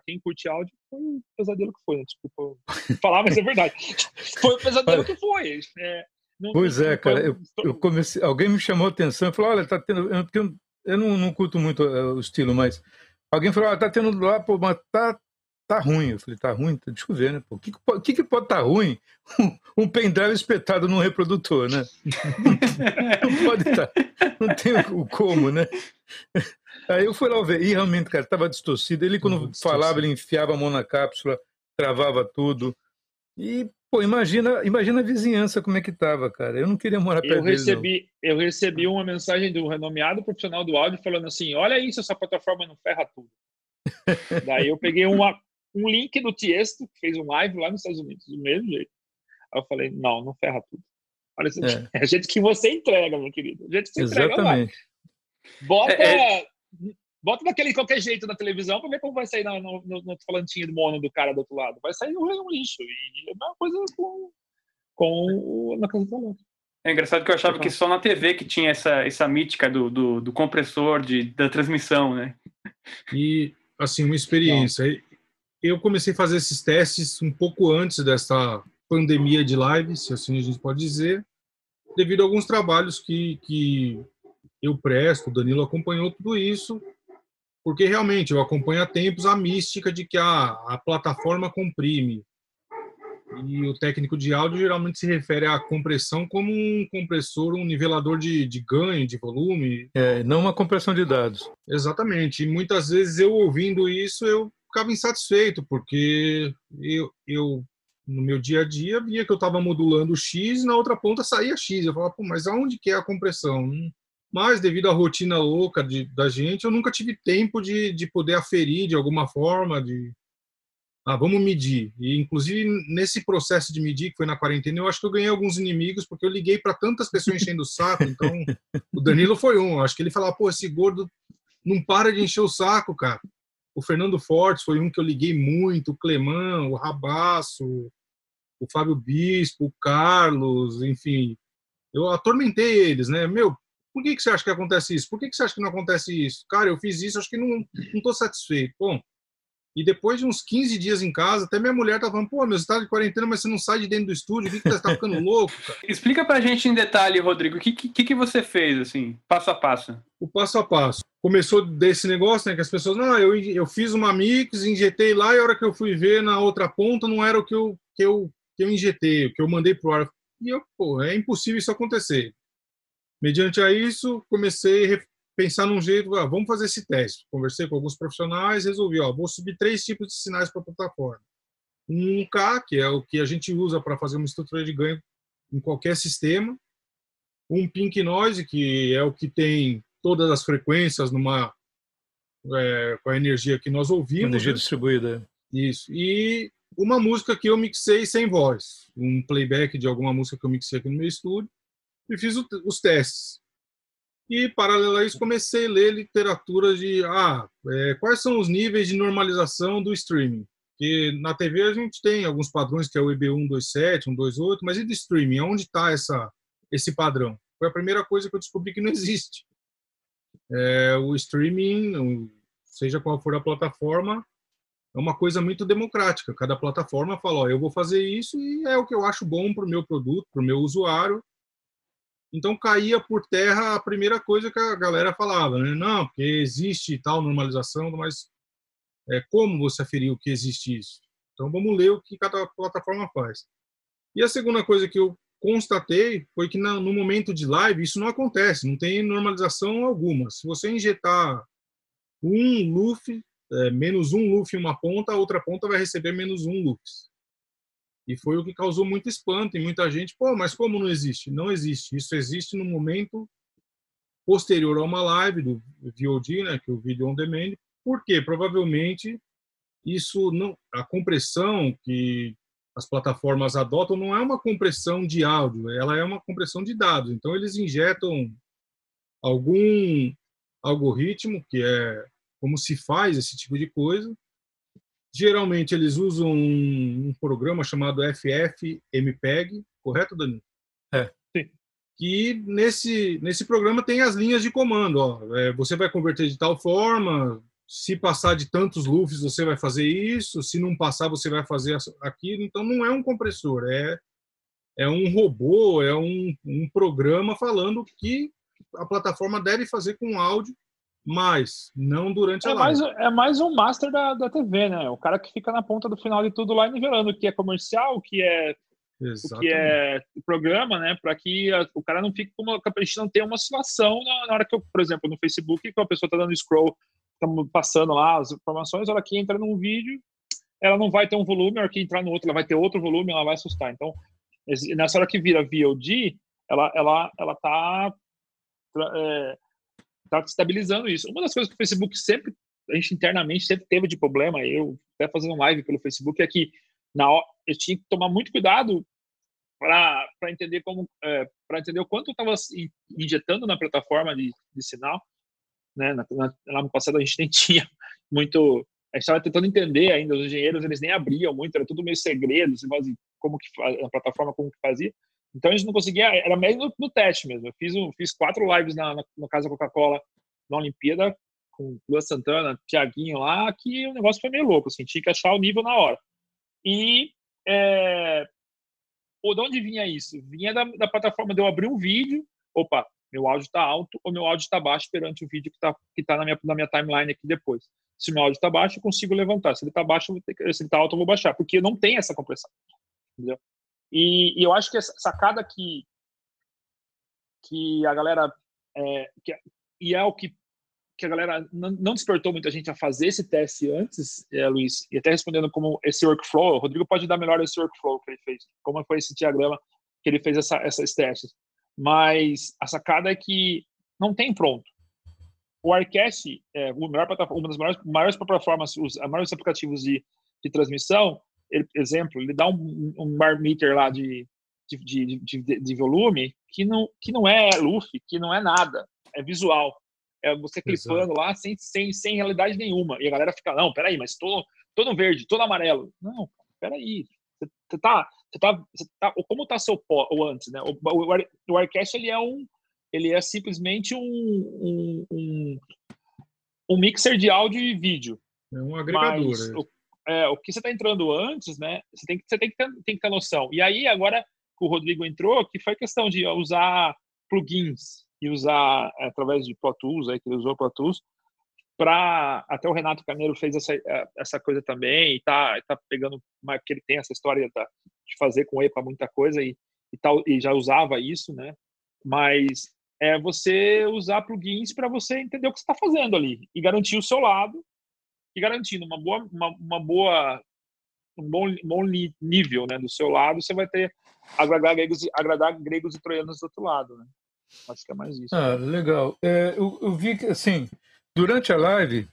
quem curte áudio, foi o pesadelo que foi, né? Desculpa falar, mas é verdade. foi o pesadelo que foi. É, não, pois é, cara. Eu, eu, comecei, alguém me chamou a atenção e falou: olha, tá tendo. Eu, eu não, não curto muito uh, o estilo, mas alguém falou: olha, tá tendo lá, pô, mas tá, tá ruim. Eu falei: tá ruim? Deixa eu ver, né? O que, que, que pode estar tá ruim? Um, um pendrive espetado num reprodutor, né? não pode estar. Tá, não tem o como, né? Aí eu fui lá ver, e realmente, cara, estava distorcido. Ele, quando falava, ele enfiava a mão na cápsula, travava tudo. E, pô, imagina, imagina a vizinhança como é que estava, cara. Eu não queria morar perto eu recebi, dele, Eu recebi uma mensagem do renomeado profissional do áudio falando assim, olha isso, essa plataforma não ferra tudo. Daí eu peguei uma, um link do Tiesto, que fez um live lá nos Estados Unidos, do mesmo jeito. Aí eu falei, não, não ferra tudo. Olha, é. é a gente que você entrega, meu querido. A gente que você Exatamente. entrega lá. Bota... É, é Bota daquele qualquer jeito na televisão para ver como vai sair no, no, no, falantinho do mono do cara do outro lado. Vai sair um lixo. E é a mesma coisa com, com o, na casa do É engraçado que eu achava que só na TV que tinha essa, essa mítica do, do, do compressor, de, da transmissão, né? E, assim, uma experiência. Eu comecei a fazer esses testes um pouco antes dessa pandemia de live, se assim a gente pode dizer, devido a alguns trabalhos que, que eu presto, o Danilo acompanhou tudo isso, porque realmente eu acompanho há tempos a mística de que a, a plataforma comprime. E o técnico de áudio geralmente se refere à compressão como um compressor, um nivelador de, de ganho, de volume. É, não uma compressão de dados. Exatamente. E muitas vezes eu ouvindo isso, eu ficava insatisfeito, porque eu, eu no meu dia a dia, via que eu estava modulando X e na outra ponta saía X. Eu falava, pô, mas aonde que é a compressão? Mas, devido à rotina louca de, da gente, eu nunca tive tempo de, de poder aferir de alguma forma, de... Ah, vamos medir. E, inclusive, nesse processo de medir, que foi na quarentena, eu acho que eu ganhei alguns inimigos, porque eu liguei para tantas pessoas enchendo o saco. Então, o Danilo foi um. Acho que ele falava, pô, esse gordo não para de encher o saco, cara. O Fernando Fortes foi um que eu liguei muito, o Clemão, o Rabaço, o Fábio Bispo, o Carlos, enfim. Eu atormentei eles, né? Meu, por que, que você acha que acontece isso? Por que, que você acha que não acontece isso? Cara, eu fiz isso, acho que não estou satisfeito. Bom, e depois de uns 15 dias em casa, até minha mulher tá falando, pô, meu, você tá de quarentena, mas você não sai de dentro do estúdio, o que, que você tá ficando louco, cara? Explica pra gente em detalhe, Rodrigo, o que, que, que você fez, assim, passo a passo? O passo a passo. Começou desse negócio, né, que as pessoas, não, eu, eu fiz uma mix, injetei lá, e a hora que eu fui ver na outra ponta, não era o que eu, que eu, que eu injetei, o que eu mandei pro ar. E eu, pô, é impossível isso acontecer. Mediante a isso, comecei a pensar num jeito, ah, vamos fazer esse teste. Conversei com alguns profissionais, resolvi, ó, vou subir três tipos de sinais para a plataforma. Um K, que é o que a gente usa para fazer uma estrutura de ganho em qualquer sistema. Um pink noise, que é o que tem todas as frequências numa é, com a energia que nós ouvimos. Energia né? distribuída. Isso. E uma música que eu mixei sem voz, um playback de alguma música que eu mixei aqui no meu estúdio e fiz o, os testes. E, paralelo a isso, comecei a ler literatura de ah, é, quais são os níveis de normalização do streaming. Porque na TV a gente tem alguns padrões, que é o IB127, 128, mas e do streaming? Onde está esse padrão? Foi a primeira coisa que eu descobri que não existe. É, o streaming, seja qual for a plataforma, é uma coisa muito democrática. Cada plataforma fala, ó, eu vou fazer isso e é o que eu acho bom para o meu produto, para o meu usuário. Então caía por terra a primeira coisa que a galera falava, né? Não, porque existe tal normalização, mas é, como você aferiu que existe isso? Então vamos ler o que cada plataforma faz. E a segunda coisa que eu constatei foi que no momento de live isso não acontece, não tem normalização alguma. Se você injetar um Luffy, é, menos um Luffy em uma ponta, a outra ponta vai receber menos um Luffy. E foi o que causou muito espanto e muita gente, pô, mas como não existe? Não existe. Isso existe no momento posterior a uma live do VOD, né, que é o Video On Demand. Por quê? Provavelmente isso não a compressão que as plataformas adotam não é uma compressão de áudio, ela é uma compressão de dados. Então eles injetam algum algoritmo que é como se faz esse tipo de coisa Geralmente eles usam um, um programa chamado FFmpeg, correto, Danilo? É. Sim. Que nesse, nesse programa tem as linhas de comando. Ó. É, você vai converter de tal forma, se passar de tantos lufs você vai fazer isso, se não passar você vai fazer aquilo. Então não é um compressor, é, é um robô, é um, um programa falando o que a plataforma deve fazer com áudio mas não durante é a live. Mais, é mais um master da, da TV, né? O cara que fica na ponta do final de tudo lá nivelando o que é comercial, o que é Exatamente. o que é programa, né? Para que a, o cara não fique como a gente não tenha uma oscilação na, na, hora que eu, por exemplo, no Facebook, que a pessoa está dando scroll, estamos passando lá as informações, ela que entra num vídeo, ela não vai ter um volume, a hora que entrar no outro, ela vai ter outro volume, ela vai assustar. Então, nessa hora que vira VOD, ela ela ela tá é, está estabilizando isso. Uma das coisas que o Facebook sempre, a gente internamente sempre teve de problema, eu até fazendo live pelo Facebook, é que na hora, eu tinha que tomar muito cuidado para entender como é, para entender o quanto eu estava injetando na plataforma de, de sinal né na, na, lá passado a gente nem tinha muito a gente estava tentando entender ainda os engenheiros eles nem abriam muito era tudo meio segredo assim, como que a plataforma como que fazia então a gente não conseguia, era meio no, no teste mesmo. Eu fiz, um, fiz quatro lives na, na, da Coca-Cola na Olimpíada, com Luan Santana, Tiaguinho lá, que o negócio foi meio louco, assim, que achar o nível na hora. E é, ou de onde vinha isso? Vinha da, da, plataforma de eu abrir um vídeo, opa, meu áudio está alto ou meu áudio está baixo perante o vídeo que está que tá na, minha, na minha timeline aqui depois. Se meu áudio está baixo, eu consigo levantar. Se ele está baixo, se ele está alto, eu vou baixar, porque não tem essa compressão. Entendeu? E, e eu acho que essa sacada que, que a galera. É, que, e é o que, que a galera não, não, despertou muita gente a fazer esse teste antes, é, Luiz, e até respondendo como esse workflow, o Rodrigo pode dar melhor esse workflow que ele fez, como foi esse diagrama que ele fez essa, essas testes. Mas a sacada é que não tem pronto. O Arcast, é, uma das maiores, maiores plataformas, os maiores aplicativos de, de transmissão, ele, exemplo, ele dá um, um bar meter lá de, de, de, de, de volume que não, que não é Luffy, que não é nada, é visual. É você clipando Exato. lá sem, sem, sem realidade nenhuma. E a galera fica, não, peraí, mas tô, tô no verde, tô no amarelo. Não, peraí. Você tá, você tá, você tá, como tá seu pó, ou antes, né? O, o, o Aircast, ele é um, ele é simplesmente um, um, um, um mixer de áudio e vídeo. É um agregador. Mas, é. o, é, o que você está entrando antes, né? Você tem que, você tem que, ter, tem que ter noção. E aí, agora que o Rodrigo entrou, que foi questão de usar plugins e usar é, através de Pro Tools, aí, que ele usou Pro Tools, para até o Renato Carneiro fez essa, é, essa coisa também e tá, tá pegando que ele tem essa história da, de fazer com EPA muita coisa e, e tal e já usava isso, né? Mas é você usar plugins para você entender o que está fazendo ali e garantir o seu lado e garantindo uma boa, uma, uma boa um bom, bom nível né, do seu lado, você vai ter agradar gregos, agradar gregos e troianos do outro lado. Né? Acho que é mais isso. Ah, legal. É, eu, eu, vi que, assim, durante a live,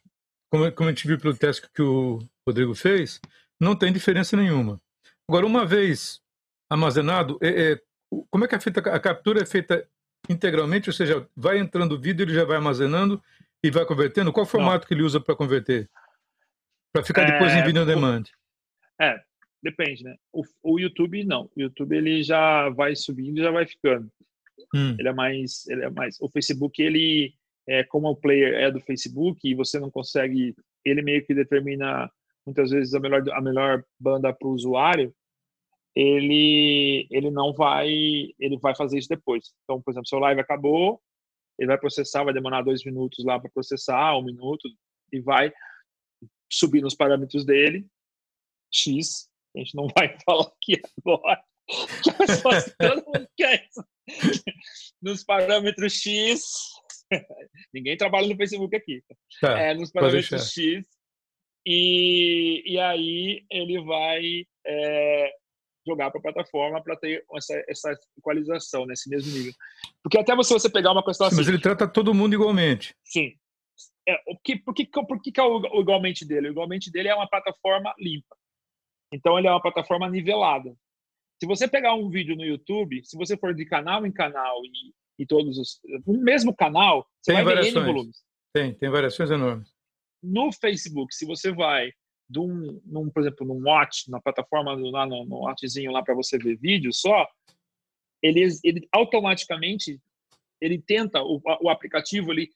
como, como a gente viu pelo teste que o Rodrigo fez, não tem diferença nenhuma. Agora, uma vez armazenado, é, é, como é que é feita a captura? É feita integralmente, ou seja, vai entrando o vídeo, ele já vai armazenando e vai convertendo? Qual formato Não. que ele usa para converter? Para ficar depois é, em vídeo on demand? É, depende, né? O, o, YouTube não. O YouTube ele já vai subindo e já vai ficando. Hum. Ele é mais, ele é mais. O Facebook ele é como o player é do Facebook e você não consegue, ele meio que determina muitas vezes a melhor a melhor banda para o usuário. Ele ele não vai ele vai fazer isso depois. Então, por exemplo, seu live acabou, ele vai processar, vai demorar dois minutos lá para processar, um minuto e vai subir nos parâmetros dele X. A gente não vai falar aqui agora. todo mundo quer isso. Nos parâmetros X. Ninguém trabalha no Facebook aqui. Tá, é, nos parâmetros X. E, e aí ele vai é, jogar para a plataforma para ter essa, essa equalização nesse mesmo nível. Porque até você, você pegar uma questão Sim, assim. Mas ele trata todo mundo igualmente. Sim. É, o que, por que, por que, que é o, o igualmente dele? O igualmente dele é uma plataforma limpa. Então ele é uma plataforma nivelada. Se você pegar um vídeo no YouTube, se você for de canal em canal e, e todos os. No mesmo canal, você tem vai variações. ver N volumes. Tem, tem variações enormes. No Facebook, se você vai de um, num, por exemplo, no Watch, na plataforma lá no, no Watchzinho lá para você ver vídeo só, ele, ele automaticamente ele tenta o, o aplicativo ele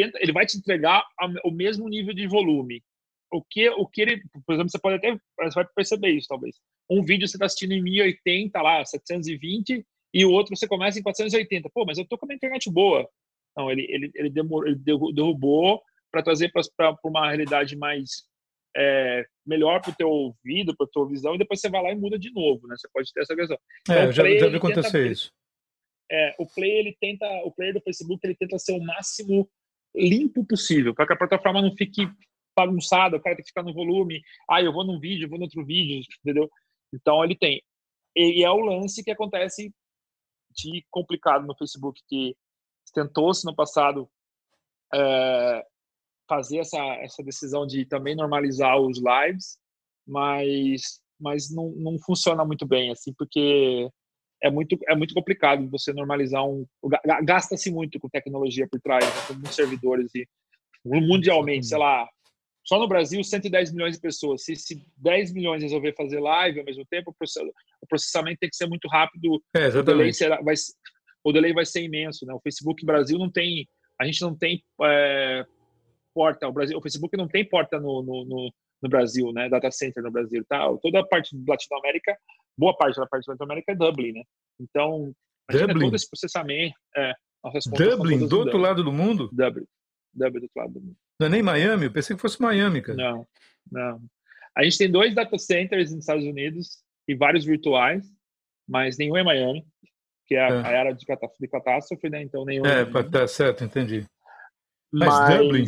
tenta ele vai te entregar o mesmo nível de volume o que, o que ele, por exemplo, você pode até, você vai perceber isso talvez. Um vídeo você está assistindo em 1080 lá, 720, e o outro você começa em 480. Pô, mas eu tô com uma internet boa. Não, ele, ele, ele, demorou, ele derrubou para trazer para uma realidade mais é, melhor para o teu ouvido, para a tua visão, e depois você vai lá e muda de novo, né? Você pode ter essa questão. Então, é, já, play, já vi acontecer tenta, isso. É, o play ele tenta, o player do Facebook ele tenta ser o máximo limpo possível, para que a plataforma não fique bagunçado, o cara tem que ficar no volume. Ah, eu vou num vídeo, vou no outro vídeo, entendeu? Então ele tem. E é o lance que acontece de complicado no Facebook, que tentou-se no passado é, fazer essa, essa decisão de também normalizar os lives, mas, mas não, não funciona muito bem, assim, porque é muito, é muito complicado você normalizar um. Gasta-se muito com tecnologia por trás, né, com muitos servidores e mundialmente, sei lá, só no Brasil, 110 milhões de pessoas. Se, se 10 milhões resolver fazer live ao mesmo tempo, o processamento tem que ser muito rápido. É, o, delay será, vai, o delay vai ser imenso. Né? O Facebook Brasil não tem. A gente não tem é, porta. O, Brasil, o Facebook não tem porta no, no, no, no, Brasil, né? Data center no Brasil. Tá? Toda a parte da Latinoamérica, boa parte da parte da Latinoamérica é Dublin, né? Então, Dublin. todo esse processamento. É, Dublin, do outro lado do mundo? Dublin. Dublin do outro lado do mundo. Não é nem Miami? Eu pensei que fosse Miami, cara. Não, não. A gente tem dois data centers nos Estados Unidos e vários virtuais, mas nenhum é Miami, que é a, é. a era de, de catástrofe, né? Então nenhum. É, é tá certo, entendi. Mas, mas Dublin.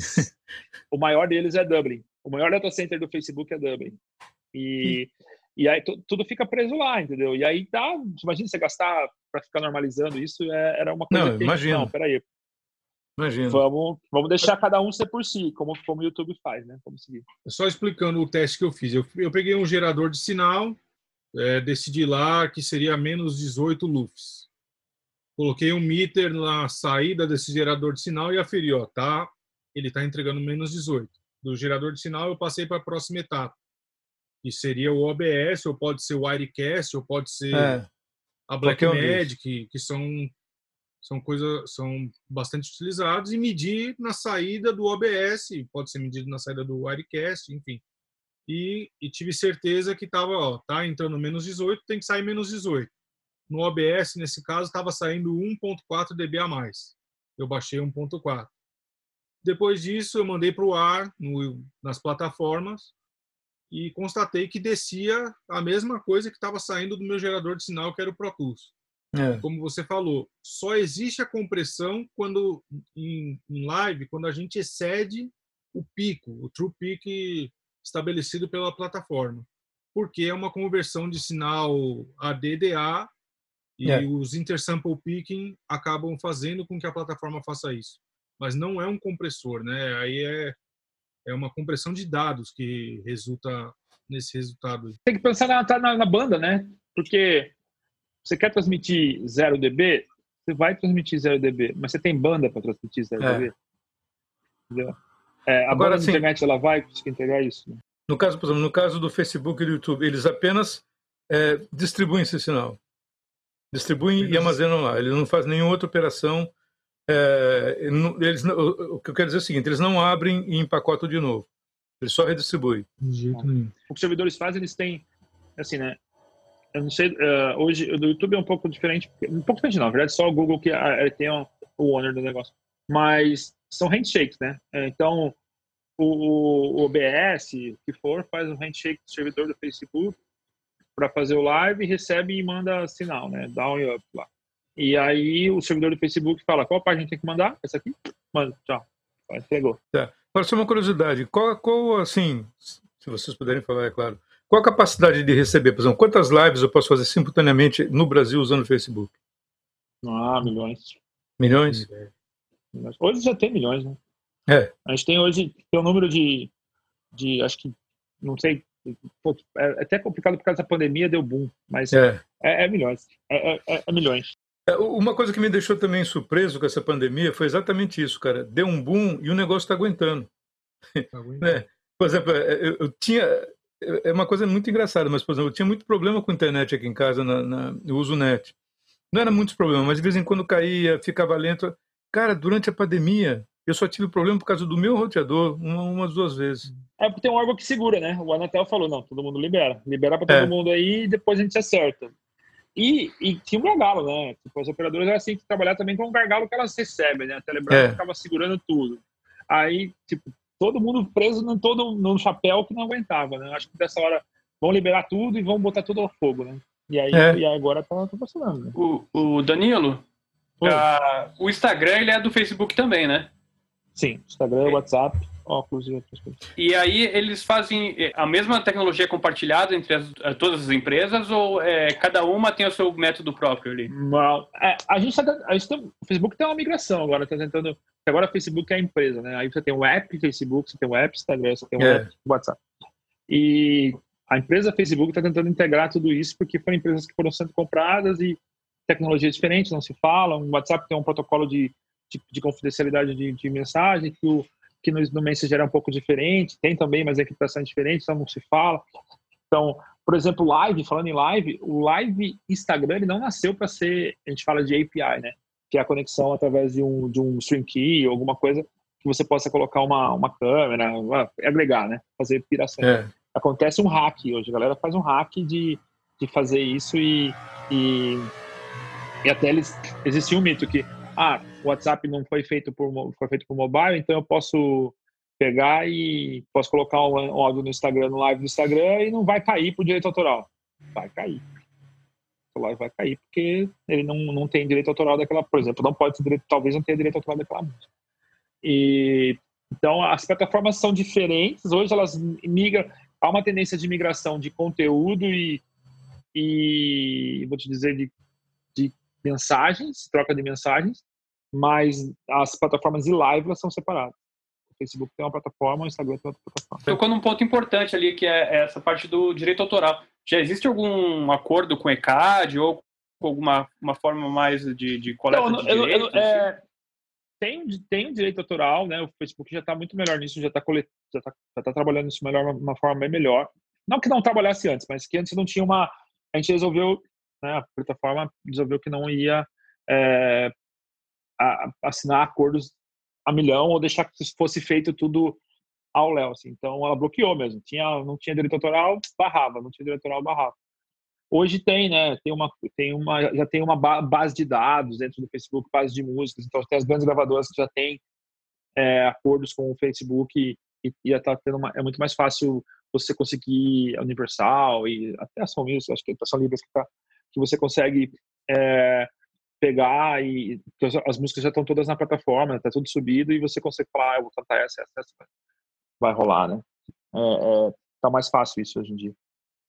o maior deles é Dublin. O maior data center do Facebook é Dublin. E, e aí tudo fica preso lá, entendeu? E aí tá, imagina você gastar para ficar normalizando isso, é, era uma coisa não, que imagina. não, peraí, Imagina. Vamos, vamos deixar cada um ser por si, como, como o YouTube faz, né? Vamos seguir. Só explicando o teste que eu fiz. Eu, eu peguei um gerador de sinal, é, decidi lá que seria menos 18 LUFS. Coloquei um meter na saída desse gerador de sinal e aferi, ó, tá? Ele está entregando menos 18. Do gerador de sinal eu passei para a próxima etapa, que seria o OBS, ou pode ser o Wirecast, ou pode ser é, a Blackmagic, que, que são são coisas são bastante utilizados e medir na saída do OBS, pode ser medido na saída do Wirecast, enfim. E, e tive certeza que estava, ó, tá entrando menos 18, tem que sair menos 18. No OBS, nesse caso, estava saindo 1.4 dB a mais. Eu baixei 1.4. Depois disso, eu mandei para o ar no, nas plataformas e constatei que descia a mesma coisa que estava saindo do meu gerador de sinal, que era o Pro Plus. É. Como você falou, só existe a compressão quando em, em, live, quando a gente excede o pico, o true peak estabelecido pela plataforma, porque é uma conversão de sinal a DDA e é. os intersample picking acabam fazendo com que a plataforma faça isso. Mas não é um compressor, né? Aí é é uma compressão de dados que resulta nesse resultado. Tem que pensar na, na, na banda, né? Porque você quer transmitir 0 dB, você vai transmitir 0 dB, mas você tem banda para transmitir 0 É. dB. Entendeu? É, a Agora, banda da assim- internet ela vai conseguir entregar isso. né? No caso, por exemplo, no caso do Facebook e do YouTube, eles apenas é, distribuem esse sinal. Distribuem e Eles- armazenam lá. Eles não fazem nenhuma outra operação. É, eles, o que eu quero dizer é o seguinte: eles não abrem e empacotam de novo. Eles só redistribuem. O que os servidores fazem, eles têm, assim, né? Eu não sei, eh, hoje o do YouTube é um pouco diferente, um pouco diferente não, na verdade só o Google que ele tem o, o owner do negócio, mas são handshakes, né? Eh, Então, o, o OBS, que for, faz um handshake do servidor do Facebook para fazer o live, recebe e manda sinal, né? Down e up lá. E aí o servidor do Facebook fala, qual página tem que mandar? Essa aqui? Manda, tchau. Entregou. Agora, só uma curiosidade: qual, qual, assim, se vocês puderem falar, é claro, qual a capacidade de receber? Por exemplo, quantas lives eu posso fazer simultaneamente no Brasil usando o Facebook? Ah, milhões. Milhões? Milhões. Hoje já tem milhões, né? É. A gente tem hoje tem um número de, de acho que, não sei, pô, é até complicado por causa da pandemia, deu boom, mas é, É. é milhões. É, é- é milhões. É, Uma coisa que me deixou também surpreso com essa pandemia foi exatamente isso, cara. Deu um boom e o negócio está aguentando. Tá bom? né? Por exemplo, é, eu, eu tinha. É uma coisa muito engraçada, mas, por exemplo, eu tinha muito problema com a internet aqui em casa, na, na, eu uso net. Não era muitos problemas, mas de vez em quando caía, ficava lento. Cara, durante a pandemia, eu só tive problema por causa do meu roteador, uma, umas duas vezes. É porque tem um órgão que segura, né? O Anatel falou, não, todo mundo libera. Libera para todo É. mundo aí e depois a gente acerta. E, e tinha um gargalo, né? Tipo, as operadoras elas têm que trabalhar também com o gargalo que elas recebem, né? A Telebrás É. ficava segurando tudo. Aí, tipo, todo mundo preso no, todo, no chapéu que não aguentava, né? Acho que dessa hora vão liberar tudo e vão botar tudo ao fogo, né? E aí, É. e agora tá, tá funcionando, né? O, o Danilo, Oi. ah, o Instagram ele é do Facebook também, né? Sim, Instagram, WhatsApp, óculos e outras coisas. E aí eles fazem eh, a mesma tecnologia compartilhada entre as- eh, todas as empresas ou eh, cada uma tem o seu método próprio ali? Não, é, a gente tá, a gente tem, o Facebook tem uma migração agora, tá tentando. Agora o Facebook é a empresa, né? Aí você tem o app Facebook, você tem o app Instagram, você tem o É. app WhatsApp. E a empresa Facebook está tentando integrar tudo isso porque foram empresas que foram sendo compradas e tecnologias diferentes não se falam. O WhatsApp tem um protocolo de, de, de confidencialidade de, de mensagem que o que no, no Messenger é um pouco diferente, tem também, mas a encriptação é diferente, então não se fala. Então, por exemplo, live, falando em live, o live Instagram ele não nasceu para ser, a gente fala de API, né? Que é a conexão através de um, de um stream key ou alguma coisa que você possa colocar uma, uma câmera, ah, agregar, né? Fazer piração. É. Acontece um hack hoje, a galera faz um hack de, de fazer isso e, e, e até eles, existia um mito que ah, o WhatsApp não foi feito por foi feito por mobile, então eu posso pegar e posso colocar um áudio no Instagram, no live do Instagram e não vai cair por direito autoral. Vai cair. O live vai cair porque ele não, não tem direito autoral daquela, por exemplo, não pode direito, talvez não tenha direito autoral daquela música. E então as plataformas são diferentes, hoje elas migram, há uma tendência de migração de conteúdo e e vou te dizer de, de mensagens, troca de mensagens, mas as plataformas de live elas são separadas. O Facebook tem uma plataforma, o Instagram tem outra plataforma. Tocou num ponto importante ali, que é essa parte do direito autoral. Já existe algum acordo com o ECAD ou com alguma uma forma mais de, de coleta Não, de eu- eu- direitos? assim? é, tem, tem um direito autoral, né? O Facebook já está muito melhor nisso, já está já tá, já tá trabalhando isso melhor, uma, uma forma bem melhor. Não que não trabalhasse antes, mas que antes não tinha uma. A gente resolveu, né, a plataforma resolveu que não ia é, a- assinar acordos a milhão ou deixar que fosse feito tudo ao Léo. Assim. Então ela bloqueou mesmo. Tinha, não tinha direito autoral, barrava. Não tinha direito autoral, barrava. Hoje tem, né? Tem uma, tem uma, já tem uma ba- base de dados dentro do Facebook, base de músicas. Então tem as grandes gravadoras que já têm é, acordos com o Facebook e, e já tá tendo uma, é muito mais fácil você conseguir a Universal e até a Som Music, acho que a Som Libras que, tá, que você consegue é, pegar e as, as músicas já estão todas na plataforma, tá tudo subido e você consegue falar, ah, eu vou cantar essa, essa, essa vai rolar, né? É, é, tá mais fácil isso hoje em dia.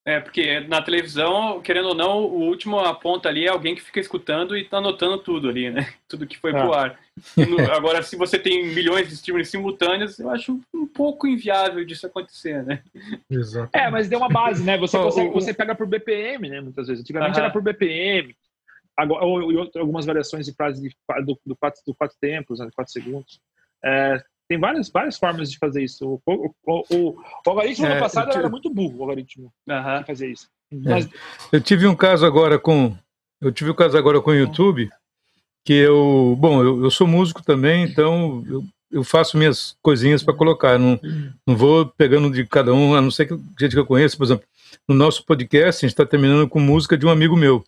É, porque na televisão, querendo ou não, o último a ponta ali é alguém que fica escutando e tá anotando tudo ali, né? Tudo que foi É. pro ar. E no- agora, se você tem milhões de streamers simultâneos, eu acho um pouco inviável disso acontecer, né? Exato. É, mas deu uma base, né? Você, consegue, o- você pega por BPM, né? Muitas vezes. Antigamente Aham. era por BPM. Agora, ou, ou, algumas variações de frase de, do, do, quatro, do quatro tempos, né, quatro segundos. É, tem várias, várias formas de fazer isso. O, o, o, o algoritmo é, no passado era muito burro, o algoritmo de fazer isso. Mas... É. Eu tive um caso agora com eu tive um caso agora com o YouTube que eu, bom, eu, eu sou músico também, então eu, eu faço minhas coisinhas para colocar, não, não vou pegando de cada um, a não ser que gente que eu conheço, por exemplo, no nosso podcast a gente está terminando com música de um amigo meu,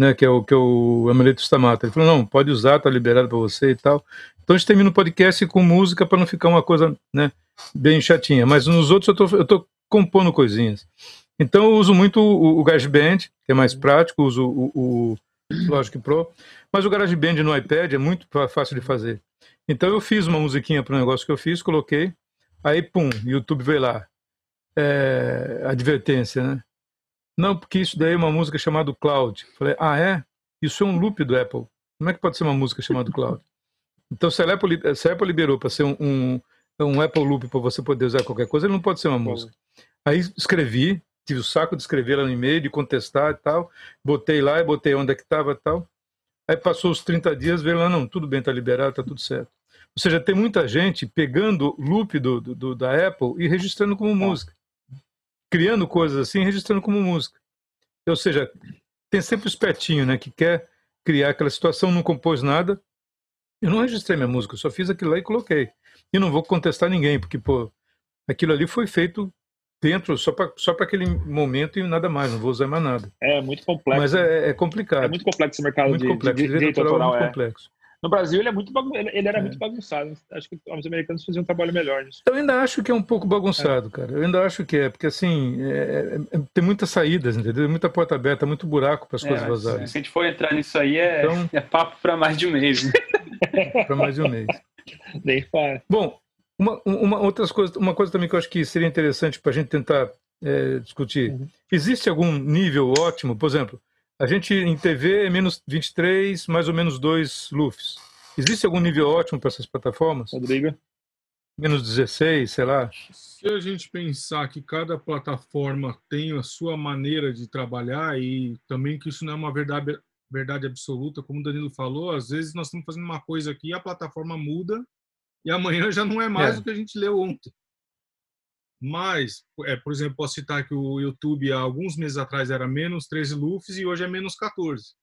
né, que é o que é o Amuleto Stamata. Ele falou, não, pode usar, tá liberado para você e tal. Então a gente termina o podcast com música para não ficar uma coisa, né, bem chatinha. Mas nos outros eu tô, eu tô compondo coisinhas. Então eu uso muito o, o GarageBand, que é mais prático, uso o, o, o Logic Pro. Mas o GarageBand no iPad é muito fácil de fazer. Então eu fiz uma musiquinha para o negócio que eu fiz, coloquei, aí pum, YouTube veio lá. É, advertência, né? Não, porque isso daí é uma música chamada Cloud. Falei, ah, é? Isso é um loop do Apple. Como é que pode ser uma música chamada Cloud? Então, se a Apple, se a Apple liberou para ser um, um, um, Apple Loop para você poder usar qualquer coisa, ele não pode ser uma música. Aí escrevi, tive o saco de escrever lá no e-mail, de contestar e tal. Botei lá e botei onde é que estava e tal. Aí passou os 30 dias, veio lá, não, tudo bem, está liberado, está tudo certo. Ou seja, tem muita gente pegando loop do, do, da Apple e registrando como música. Criando coisas assim, registrando como música. Ou seja, tem sempre o espertinho, né, que quer criar aquela situação, não compôs nada. Eu não registrei minha música, eu só fiz aquilo lá e coloquei. E não vou contestar ninguém, porque, pô, aquilo ali foi feito dentro, só para só aquele momento e nada mais, não vou usar mais nada. É muito complexo. Mas é, é complicado. É muito complexo o mercado muito de, complexo. de, de direito autoral. É muito é. complexo. No Brasil ele, é muito ele era é. muito bagunçado. Acho que os americanos faziam um trabalho melhor nisso. Eu ainda acho que é um pouco bagunçado, é. cara. Eu ainda acho que é, porque assim, é, é, é tem muitas saídas, entendeu? Muita porta aberta, muito buraco para as coisas vazarem. Se a gente for entrar nisso aí, é, então, é papo para mais de um mês. Né? para mais de um mês. Nem fala. Bom, uma, uma, outras coisa, uma coisa também que eu acho que seria interessante para a gente tentar é, discutir. Uhum. Existe algum nível ótimo? Por exemplo, a gente em TV é menos 23, mais ou menos 2 LUFs. Existe algum nível ótimo para essas plataformas? Rodrigo? Menos 16, sei lá. Se a gente pensar que cada plataforma tem a sua maneira de trabalhar e também que isso não é uma verdade, verdade absoluta, como o Danilo falou, às vezes nós estamos fazendo uma coisa aqui, a plataforma muda e amanhã já não é mais é. o que a gente leu ontem. Mas, é, por exemplo, posso citar que o YouTube há alguns meses atrás era menos 13 LUFs e hoje é menos 14.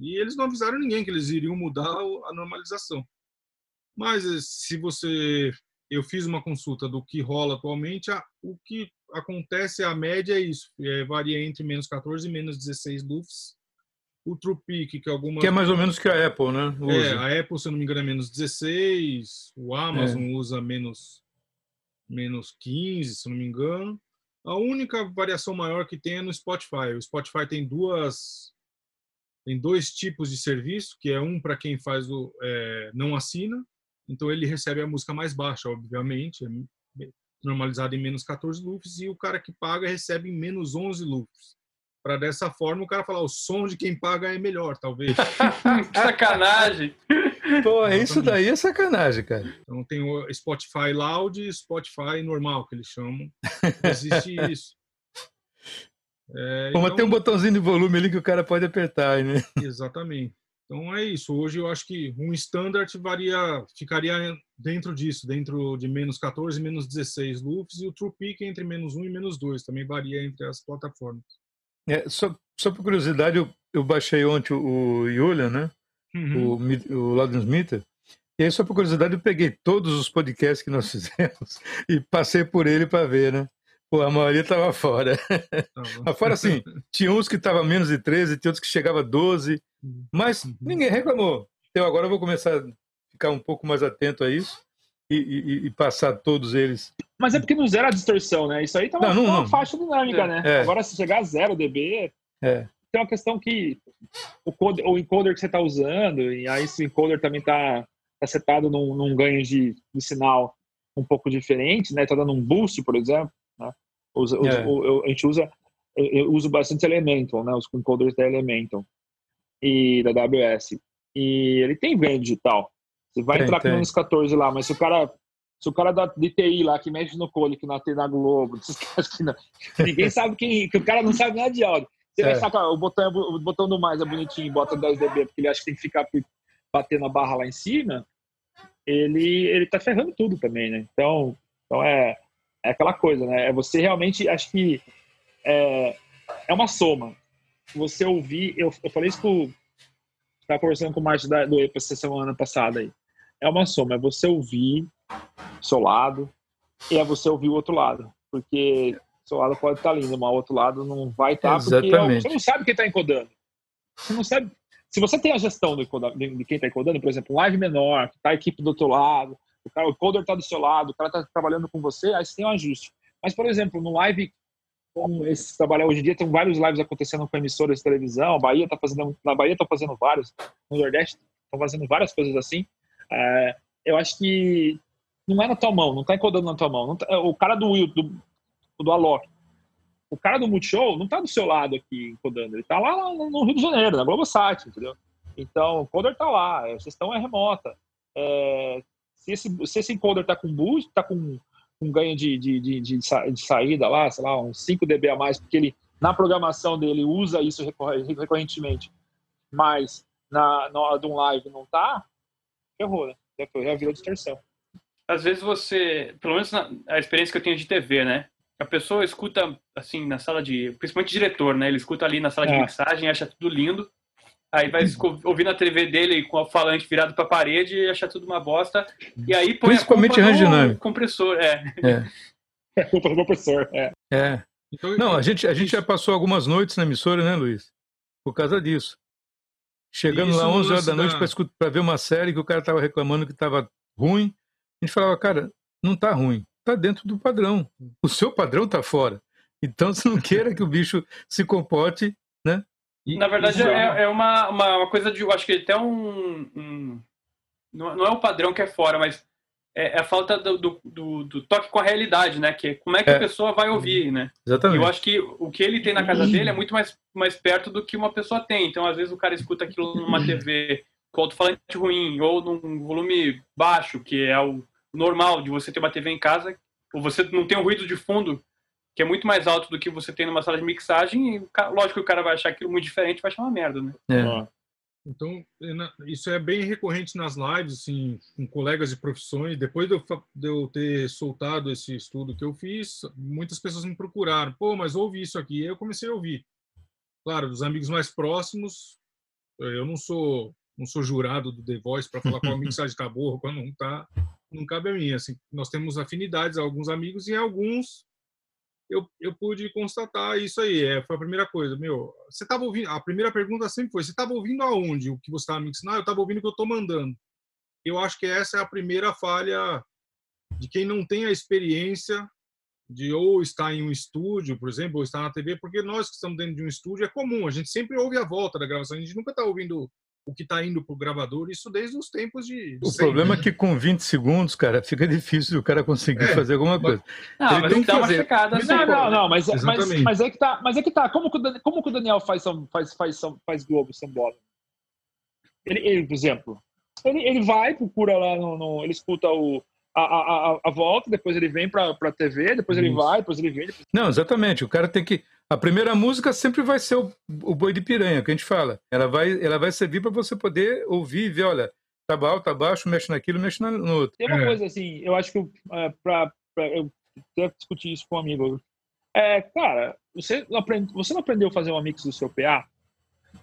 E eles não avisaram ninguém que eles iriam mudar a normalização. Mas eh, se você. Eu fiz uma consulta do que rola atualmente, o que acontece, a média é isso, é, varia entre menos 14 e menos 16 LUFs o TruePic, que é alguma. Que é mais ou menos que a Apple, né? Usa. É, a Apple, se eu não me engano, é menos 16, o Amazon é. usa menos, menos 15, se não me engano. A única variação maior que tem é no Spotify. O Spotify tem duas. Tem dois tipos de serviço, que é um para quem faz o é, não assina, então ele recebe a música mais baixa, obviamente, é normalizado em menos 14 loops, e o cara que paga recebe em menos 11 loops para dessa forma o cara falar o som de quem paga é melhor, talvez. sacanagem. Pô, isso daí é sacanagem, cara. Então tem o Spotify Loud e Spotify normal, que eles chamam. Existe isso. É, Pô, então... tem um botãozinho de volume ali que o cara pode apertar, né? Exatamente. Então é isso. Hoje eu acho que um standard varia, ficaria dentro disso, dentro de menos 14 e menos 16 loops, e o True Peak entre menos 1 e menos 2, também varia entre as plataformas. É, só, só por curiosidade, eu, eu baixei ontem o Julian, né? Uhum. O, o Loudon Smith. E aí, só por curiosidade, eu peguei todos os podcasts que nós fizemos e passei por ele para ver, né? Pô, a maioria estava fora. Tá fora assim, tinha uns que estavam menos de 13, tinha outros que chegava a 12, uhum. mas uhum. ninguém reclamou. Então agora eu vou começar a ficar um pouco mais atento a isso e, e, e passar todos eles mas é porque não zera a distorção, né? Isso aí tá uma, não, não, uma faixa dinâmica, é, né? É. Agora, se chegar a zero dB, é. Tem uma questão que o, code, o encoder que você está usando, e aí se o encoder também está tá setado num, num ganho de, de, sinal um pouco diferente, né? Está dando um boost, por exemplo, né? Usa, é. o, a gente usa, eu, eu, uso bastante Elemental, né? Os encoders da Elemental e da AWS. E ele tem ganho digital. Você vai tem, entrar com menos 14 lá, mas se o cara se o cara da DTI lá que mexe no cole, que na, na Globo, que não, ninguém sabe quem, que o cara não sabe nada de áudio. Se ele saca, o botão, é o botão do mais é bonitinho bota 10 dB porque ele acha que tem que ficar batendo a barra lá em cima, ele, ele tá ferrando tudo também, né? Então, então é, é aquela coisa, né? É você realmente, acho que é, é uma soma. Você ouvir, eu, eu falei isso com, estava conversando com o Márcio do EPA essa semana passada aí. É uma soma, é você ouvir o seu lado e é você ouvir o outro lado. Porque seu lado pode estar lindo, mas o outro lado não vai estar, porque é você não sabe quem está encodando. Você não sabe. Se você tem a gestão do, de quem está encodando, por exemplo, um live menor, está a equipe do outro lado, o, cara, o coder está do seu lado, o cara está trabalhando com você, aí você tem um ajuste. Mas, por exemplo, no live como esse trabalho hoje em dia tem vários lives acontecendo com emissoras de televisão, a Bahia tá fazendo, na Bahia estão fazendo vários, no Nordeste estão fazendo várias coisas assim. É, eu acho que não é na tua mão, não tá encodando na tua mão. Tá, o cara do do, do Alok, o cara do Multishow não tá do seu lado aqui encodando, ele tá lá no Rio de Janeiro, na Globosat, entendeu? Então, o encoder tá lá, a gestão é remota. É, se, esse, se esse encoder tá com boost, tá com um ganho de, de, de, de, saída lá, sei lá, uns 5 dB a mais, porque ele, na programação dele, usa isso recorrentemente, mas na, na hora de um live não tá, ferrou, né? Já, foi, já virou distorção. Às vezes você, pelo menos na, a experiência que eu tenho de TV, né? A pessoa escuta, assim, na sala de. Principalmente diretor, né? Ele escuta ali na sala de é. mixagem, acha tudo lindo. Aí vai ouvir na TV dele com o falante virado para a parede e achar tudo uma bosta. E aí põe Principalmente a culpa no compressor, é. É. É culpa do compressor, é. É. Então, Não, a gente, a gente já passou algumas noites na emissora, né, Luiz? Por causa disso. Chegando lá 11 horas da noite para ver uma série que o cara estava reclamando que estava ruim. A gente falava, cara, não está ruim. Está dentro do padrão. O seu padrão está fora. Então, você não queira que o bicho se comporte, né? E, Na verdade, é, é uma, uma, uma, coisa de. Eu acho que até um. um não, não é o padrão que é fora, mas é, é a falta do, do, do, do, toque com a realidade, né? Que é como é que é. a pessoa vai ouvir, né? Exatamente. E eu acho que o que ele tem na casa dele é muito mais, mais perto do que uma pessoa tem. Então, às vezes, o cara escuta aquilo numa TV com alto-falante ruim ou num volume baixo, que é o normal de você ter uma TV em casa, ou você não tem um ruído de fundo que é muito mais alto do que você tem numa sala de mixagem, e lógico que o cara vai achar aquilo muito diferente, vai achar uma merda, né? É. Então, isso é bem recorrente nas lives, assim, com colegas de profissões. Depois de eu, ter soltado esse estudo que eu fiz, muitas pessoas me procuraram. Pô, mas ouve isso aqui. Eu comecei a ouvir. Claro, dos amigos mais próximos, eu não sou não sou jurado do The Voice para falar qual mixagem tá boa, qual não tá. Não cabe a mim. Assim, nós temos afinidades, alguns amigos, e alguns eu, eu pude constatar isso aí. É, foi a primeira coisa. Meu, você estava ouvindo. A primeira pergunta sempre foi: você estava ouvindo aonde o que você estava me ensinando? Ah, eu estava ouvindo o que eu estou mandando. Eu acho que essa é a primeira falha de quem não tem a experiência de ou estar em um estúdio, por exemplo, ou estar na TV, porque nós que estamos dentro de um estúdio é comum, a gente sempre ouve a volta da gravação, a gente nunca está ouvindo o que está indo para o gravador, isso desde os tempos de. de o problema é que com 20 segundos, cara, fica difícil o cara conseguir é, fazer alguma coisa. Não, Ele mas tem que fazer. Checada, não, não, não, não, mas, mas, mas, é que tá, mas é que tá. Como que o, como que o Daniel faz, faz, faz, faz Globo sem bola? Ele, ele, por exemplo, ele, ele vai, procura lá no, no ele escuta o, a, a, a, volta, depois ele vem para a TV, depois ele vai, depois ele vem. Depois... Não, exatamente. O cara tem que. A primeira música sempre vai ser o, o boi de piranha, que a gente fala. Ela vai, ela vai servir para você poder ouvir e ver, olha, tá alto, tá baixo, mexe naquilo, mexe no outro. Tem uma é. coisa assim, eu acho que é, para eu até discutir isso com um amigo. É, cara, você não, aprende, você não aprendeu a fazer uma mix do seu PA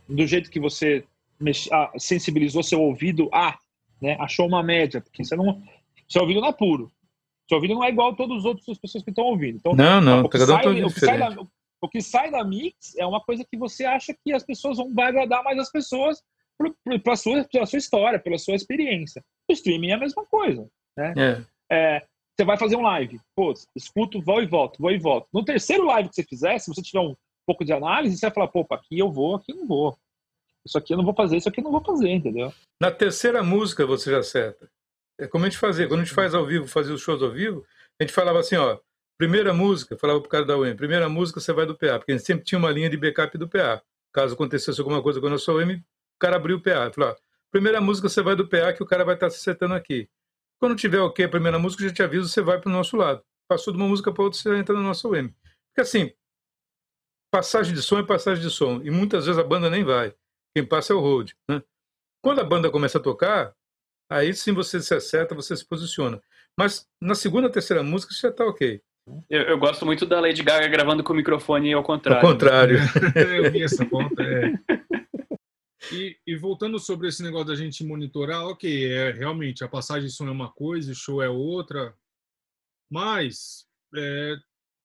do jeito que você mex, ah, sensibilizou seu ouvido a, né? Achou uma média, porque você não seu ouvido não é puro. Seu ouvido não é igual a todas as outras pessoas que estão ouvindo. Então, não, não, o que, sai, o, que da, o que sai da mix é uma coisa que você acha que as pessoas vão vai agradar mais as pessoas pela sua, pela sua história, pela sua experiência. O streaming é a mesma coisa. Né? É. É, você vai fazer um live, pô, escuto, vou e volto, vou e volto. No terceiro live que você fizer, se você tiver um pouco de análise, você vai falar, pô, aqui eu vou, aqui eu não vou. Isso aqui eu não vou fazer, isso aqui eu não vou fazer, entendeu? Na terceira música você já acerta. É como a gente fazia. Quando a gente faz ao vivo, fazia os shows ao vivo, a gente falava assim, ó, primeira música, falava pro cara da UEM, primeira música você vai do PA, porque a gente sempre tinha uma linha de backup do PA. Caso acontecesse alguma coisa com a nossa UEM, o cara abriu o PA. Falou, primeira música você vai do PA que o cara vai estar se acertando aqui. Quando tiver ok a primeira música, a gente avisa, você vai para o nosso lado. Passou de uma música para outra, você entra na nossa UEM. Porque assim, passagem de som é passagem de som. E muitas vezes a banda nem vai. Quem passa é o road. Né? Quando a banda começa a tocar, aí sim você se acerta, você se posiciona. Mas na segunda, terceira música você já está ok. Eu, eu, gosto muito da Lady Gaga gravando com o microfone ao contrário. Ao contrário. eu vi essa ponta, é. E, e, voltando sobre esse negócio da gente monitorar, ok, é realmente a passagem de som é uma coisa, o show é outra, mas é,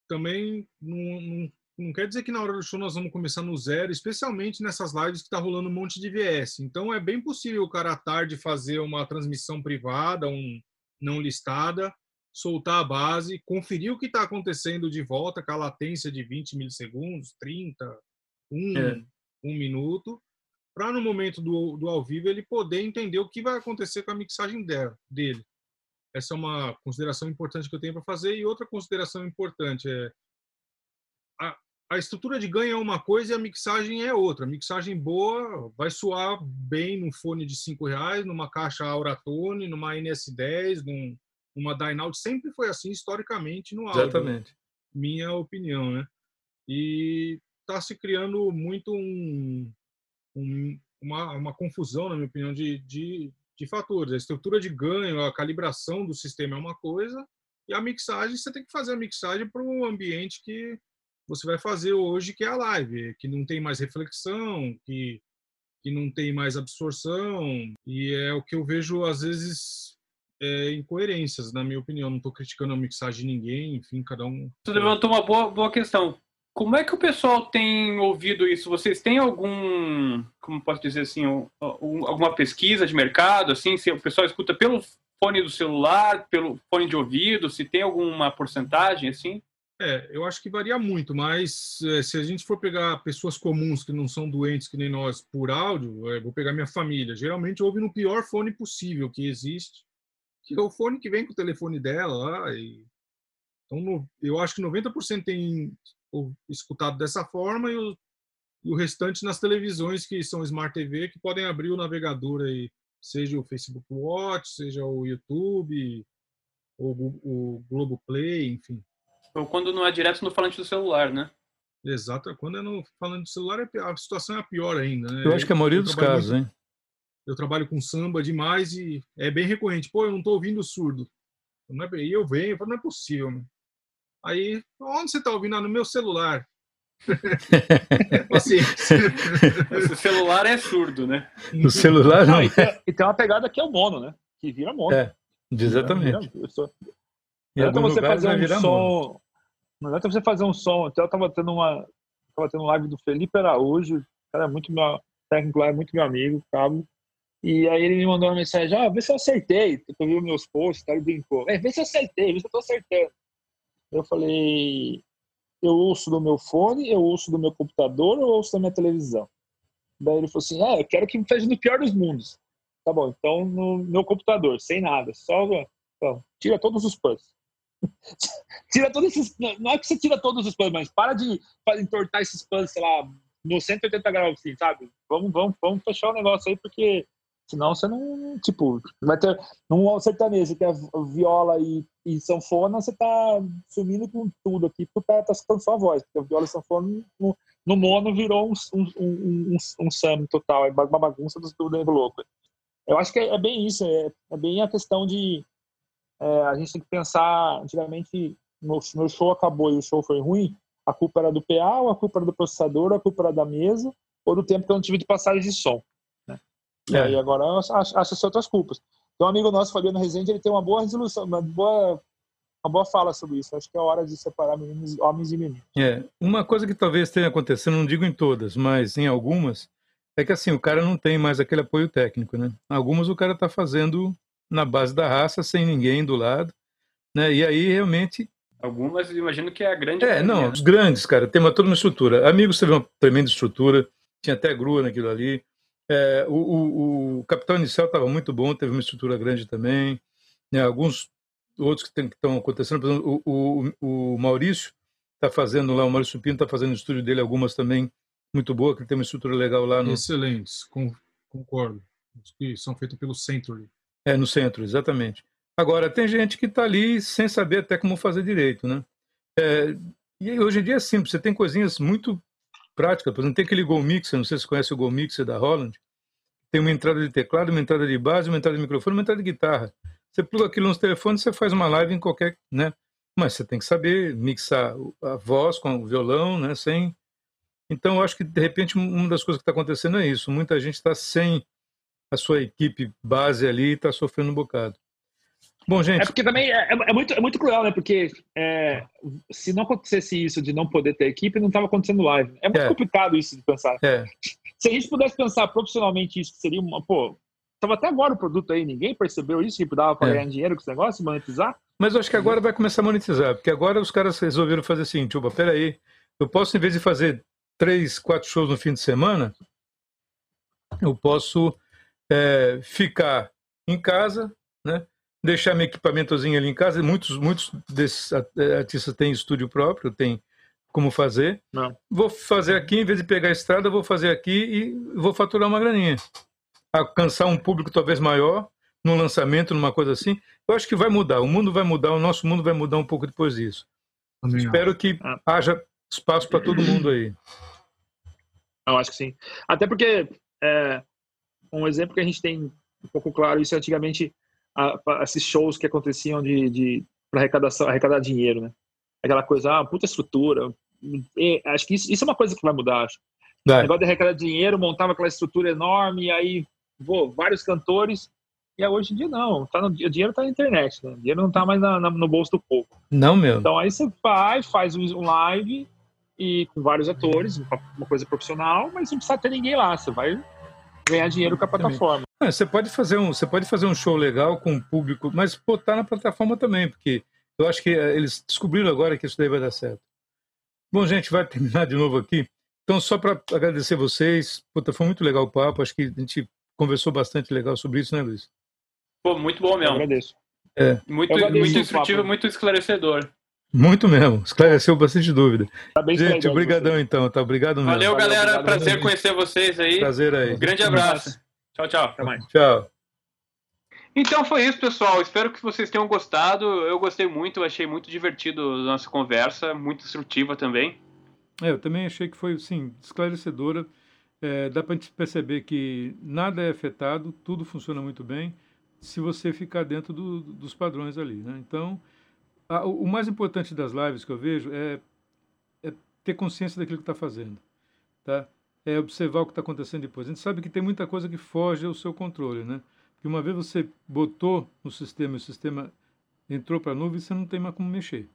também não, não, não, quer dizer que na hora do show nós vamos começar no zero, especialmente nessas lives que está rolando um monte de VS. Então é bem possível o cara à tarde fazer uma transmissão privada, um não listada, soltar a base, conferir o que está acontecendo de volta, com a latência de 20 milissegundos, 30, 1, é. um minuto, para no momento do, do ao vivo ele poder entender o que vai acontecer com a mixagem dele. Essa é uma consideração importante que eu tenho para fazer. E outra consideração importante é a, a estrutura de ganho é uma coisa e a mixagem é outra. A mixagem boa vai soar bem num fone de cinco reais, numa caixa Auratone, numa NS10, num, numa Dynaut. Sempre foi assim historicamente no áudio. Exatamente. Minha opinião, né? E está se criando muito um, um, uma, uma confusão, na minha opinião, de, de, de fatores. A estrutura de ganho, a calibração do sistema é uma coisa, e a mixagem, você tem que fazer a mixagem para o ambiente que você vai fazer hoje, que é a live, que não tem mais reflexão, que, que não tem mais absorção, e é o que eu vejo, às vezes, é, incoerências, na minha opinião. Não estou criticando a mixagem de ninguém, enfim, cada um. Você levantou uma boa, boa questão. Como é que o pessoal tem ouvido isso? Vocês têm algum, como posso dizer assim, alguma pesquisa de mercado, assim, se o pessoal escuta pelo fone do celular, pelo fone de ouvido, se tem alguma porcentagem, assim? É, eu acho que varia muito, mas é, se a gente for pegar pessoas comuns que não são doentes que nem nós por áudio, é, vou pegar minha família, geralmente ouve no pior fone possível que existe, que é o fone que vem com o telefone dela lá. E... Então, no, eu acho que 90% tem escutado dessa forma e o, e o restante nas televisões que são Smart TV, que podem abrir o navegador aí, seja o Facebook Watch, seja o YouTube, ou o Globoplay, enfim. Ou quando não é direto no falante do celular, né? Exato. Quando é no falante do celular, é a situação é pior ainda. Né? Eu acho que a maioria dos casos, muito, hein? Eu trabalho com samba demais e é bem recorrente. Pô, eu não estou ouvindo surdo. É, e eu venho, eu falo, não é possível. Mano. Aí, onde você está ouvindo? Ah, no meu celular. Esse celular é surdo, né? O celular não. não e, tem, e, tem, uma pegada que é o mono, né? Que vira mono. É, exatamente. Não adianta você fazer um som. Mono. Não adianta você fazer um som. Então, eu tava tendo uma. Tava tendo live do Felipe Araújo. O cara é muito meu. técnico lá é muito meu amigo, Cabo. E aí ele me mandou uma mensagem: ah, vê se eu acertei. Tu viu meus posts, tá? ele brincou. É, vê se eu acertei, vê se eu tô acertando. Eu falei, eu ouço do meu fone, eu ouço do meu computador ou ouço da minha televisão? Daí ele falou assim, ah, eu quero que me seja no pior dos mundos. Tá bom, então no meu computador, sem nada, só então, tira todos os pães. tira todos esses. Não é que você tira todos os pães, mas para de entortar esses pães, sei lá, no 180 graus, assim, sabe? Vamos, vamos, vamos fechar o negócio aí, porque Senão você não, tipo, vai ter num sertanejo que é viola e, e sanfona, você tá sumindo com tudo aqui, porque o cara tá sua voz, porque a viola e sanfona no, no mono virou um, um, um, um, um sam total, é uma bagunça do, do Louco. Eu acho que é, é bem isso, é, é, bem a questão de é, a gente tem que pensar, antigamente meu, meu show acabou e o show foi ruim, a culpa era do PA, ou a culpa era do processador, ou a culpa era da mesa, ou do tempo que eu não tive de passagem de som. É. E agora acha-se outras culpas. Então, um amigo nosso, Fabiano Rezende, ele tem uma boa resolução, uma boa, uma boa fala sobre isso. Acho que é hora de separar meninos, homens e meninos. É. Uma coisa que talvez tenha acontecido, não digo em todas, mas em algumas, é que assim, o cara não tem mais aquele apoio técnico, né? Algumas o cara está fazendo na base da raça, sem ninguém do lado, né? E aí realmente Algumas, imagino que é a grande. É, não, os grandes, cara, tem uma, toda uma estrutura. Amigos teve uma tremenda estrutura, tinha até grua naquilo ali. É, o, o, o, Capitão Inicial estava muito bom, teve uma estrutura grande também. Né, alguns outros que estão acontecendo, por exemplo, o, o, o Maurício está fazendo lá, o Maurício Pino está fazendo no estúdio dele algumas também muito boa, que ele tem uma estrutura legal lá. No... Excelentes, concordo. Que são feitas pelo Century. É, no centro, exatamente. Agora, tem gente que está ali sem saber até como fazer direito, né? É, e hoje em dia é simples, você tem coisinhas muito prática. Por exemplo, tem aquele Go Mixer, não sei se você conhece o Go Mixer da Holland. Tem uma entrada de teclado, uma entrada de base, uma entrada de microfone, uma entrada de guitarra. Você pluga aquilo nos telefones, você faz uma live em qualquer, né? Mas você tem que saber mixar a voz com o violão, né? Sem. Então, eu acho que de repente uma das coisas que está acontecendo é isso. Muita gente está sem a sua equipe base ali está sofrendo um bocado. Bom, gente. É porque também é, é, é muito, é muito cruel, né? Porque é, se não acontecesse isso de não poder ter equipe, não estava acontecendo live. É muito é. complicado isso de pensar. É. Se a gente pudesse pensar profissionalmente isso, seria uma. Pô, tava até agora o produto aí, ninguém percebeu isso, que dava para é. ganhar dinheiro com esse negócio, monetizar. Mas eu acho que agora vai começar a monetizar, porque agora os caras resolveram fazer assim, tipo, peraí, eu posso, em vez de fazer três, quatro shows no fim de semana, eu posso é, ficar em casa, né? deixar meu equipamentozinho ali em casa. Muitos, muitos desses é, artistas têm estúdio próprio, tem como fazer. Não. Vou fazer aqui, em vez de pegar a estrada, vou fazer aqui e vou faturar uma graninha. Alcançar um público talvez maior, num lançamento, numa coisa assim. Eu acho que vai mudar. O mundo vai mudar, o nosso mundo vai mudar um pouco depois disso. Espero que ah. haja espaço para todo mundo aí. Eu acho que sim. Até porque é, um exemplo que a gente tem um pouco claro, isso antigamente, a, a, esses shows que aconteciam de, de para arrecadação, arrecadar dinheiro, né? Aquela coisa, ah, puta estrutura. E, acho que isso, isso, é uma coisa que vai mudar, acho. O negócio de arrecadar dinheiro, montava aquela estrutura enorme, e aí, vou, vários cantores, e hoje em dia não, tá no, o dinheiro está na internet, né? O dinheiro não está mais na, na, no bolso do povo. Não mesmo. Então aí você vai, faz um live e com vários atores, uma coisa profissional, mas não precisa ter ninguém lá. Você vai ganhar dinheiro com a plataforma. É, você pode fazer um, você pode fazer um show legal com o público, mas botar na plataforma também, porque eu acho que eh, eles descobriram agora que isso daí vai dar certo. Bom, gente, vai terminar de novo aqui. Então, só para agradecer vocês, puta, foi muito legal o papo. Acho que a gente conversou bastante legal sobre isso, né, Luiz? Pô, muito bom mesmo. Eu agradeço. É. Muito, muito instrutivo, muito esclarecedor. Muito mesmo, esclareceu bastante dúvida. Tá Gente, obrigadão então, tá? Obrigado mesmo. Valeu, galera. Obrigado, Prazer conhecer vocês aí. Prazer aí. Um grande abraço. Tchau, tchau. Até mais. Tchau. Então foi isso, pessoal. Espero que vocês tenham gostado. Eu gostei muito, achei muito divertido a nossa conversa, muito instrutiva também. É, eu também achei que foi, sim, esclarecedora. É, dá para perceber que nada é afetado, tudo funciona muito bem se você ficar dentro do, dos padrões ali, né? Então, o mais importante das lives que eu vejo é, é ter consciência daquilo que está fazendo, tá? É observar o que está acontecendo depois. A gente sabe que tem muita coisa que foge ao seu controle, né? Porque uma vez você botou no sistema e o sistema entrou para a nuvem, você não tem mais como mexer.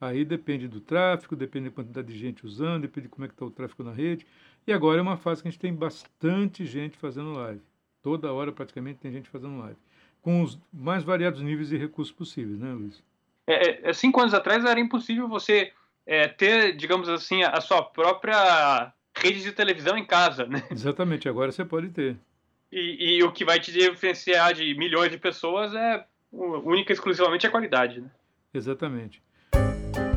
Aí depende do tráfego, depende da quantidade de gente usando, depende de como é que está o tráfego na rede. E agora é uma fase que a gente tem bastante gente fazendo live. Toda hora praticamente tem gente fazendo live. Com os mais variados níveis de recursos possíveis, né, Luiz? É, é, cinco anos atrás era impossível você é, ter, digamos assim, a sua própria rede de televisão em casa, né? Exatamente, agora você pode ter. E, e o que vai te diferenciar de milhões de pessoas é única e exclusivamente a qualidade, né? Exatamente.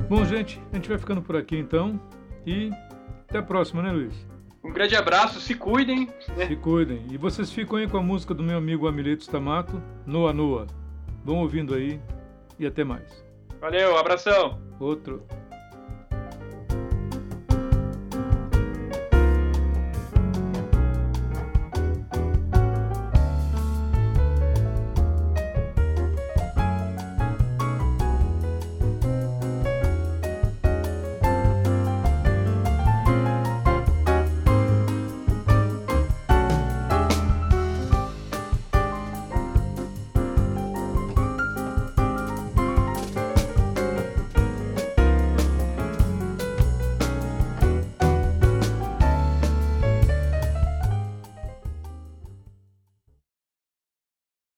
Bom, gente, a gente vai ficando por aqui então e até a próxima, né, Luiz? Um grande abraço, se cuidem. Né? Se cuidem. E vocês ficam aí com a música do meu amigo Amileto Stamato, Noa Noa. Vão ouvindo aí e até mais. Valeu, abração. Outro.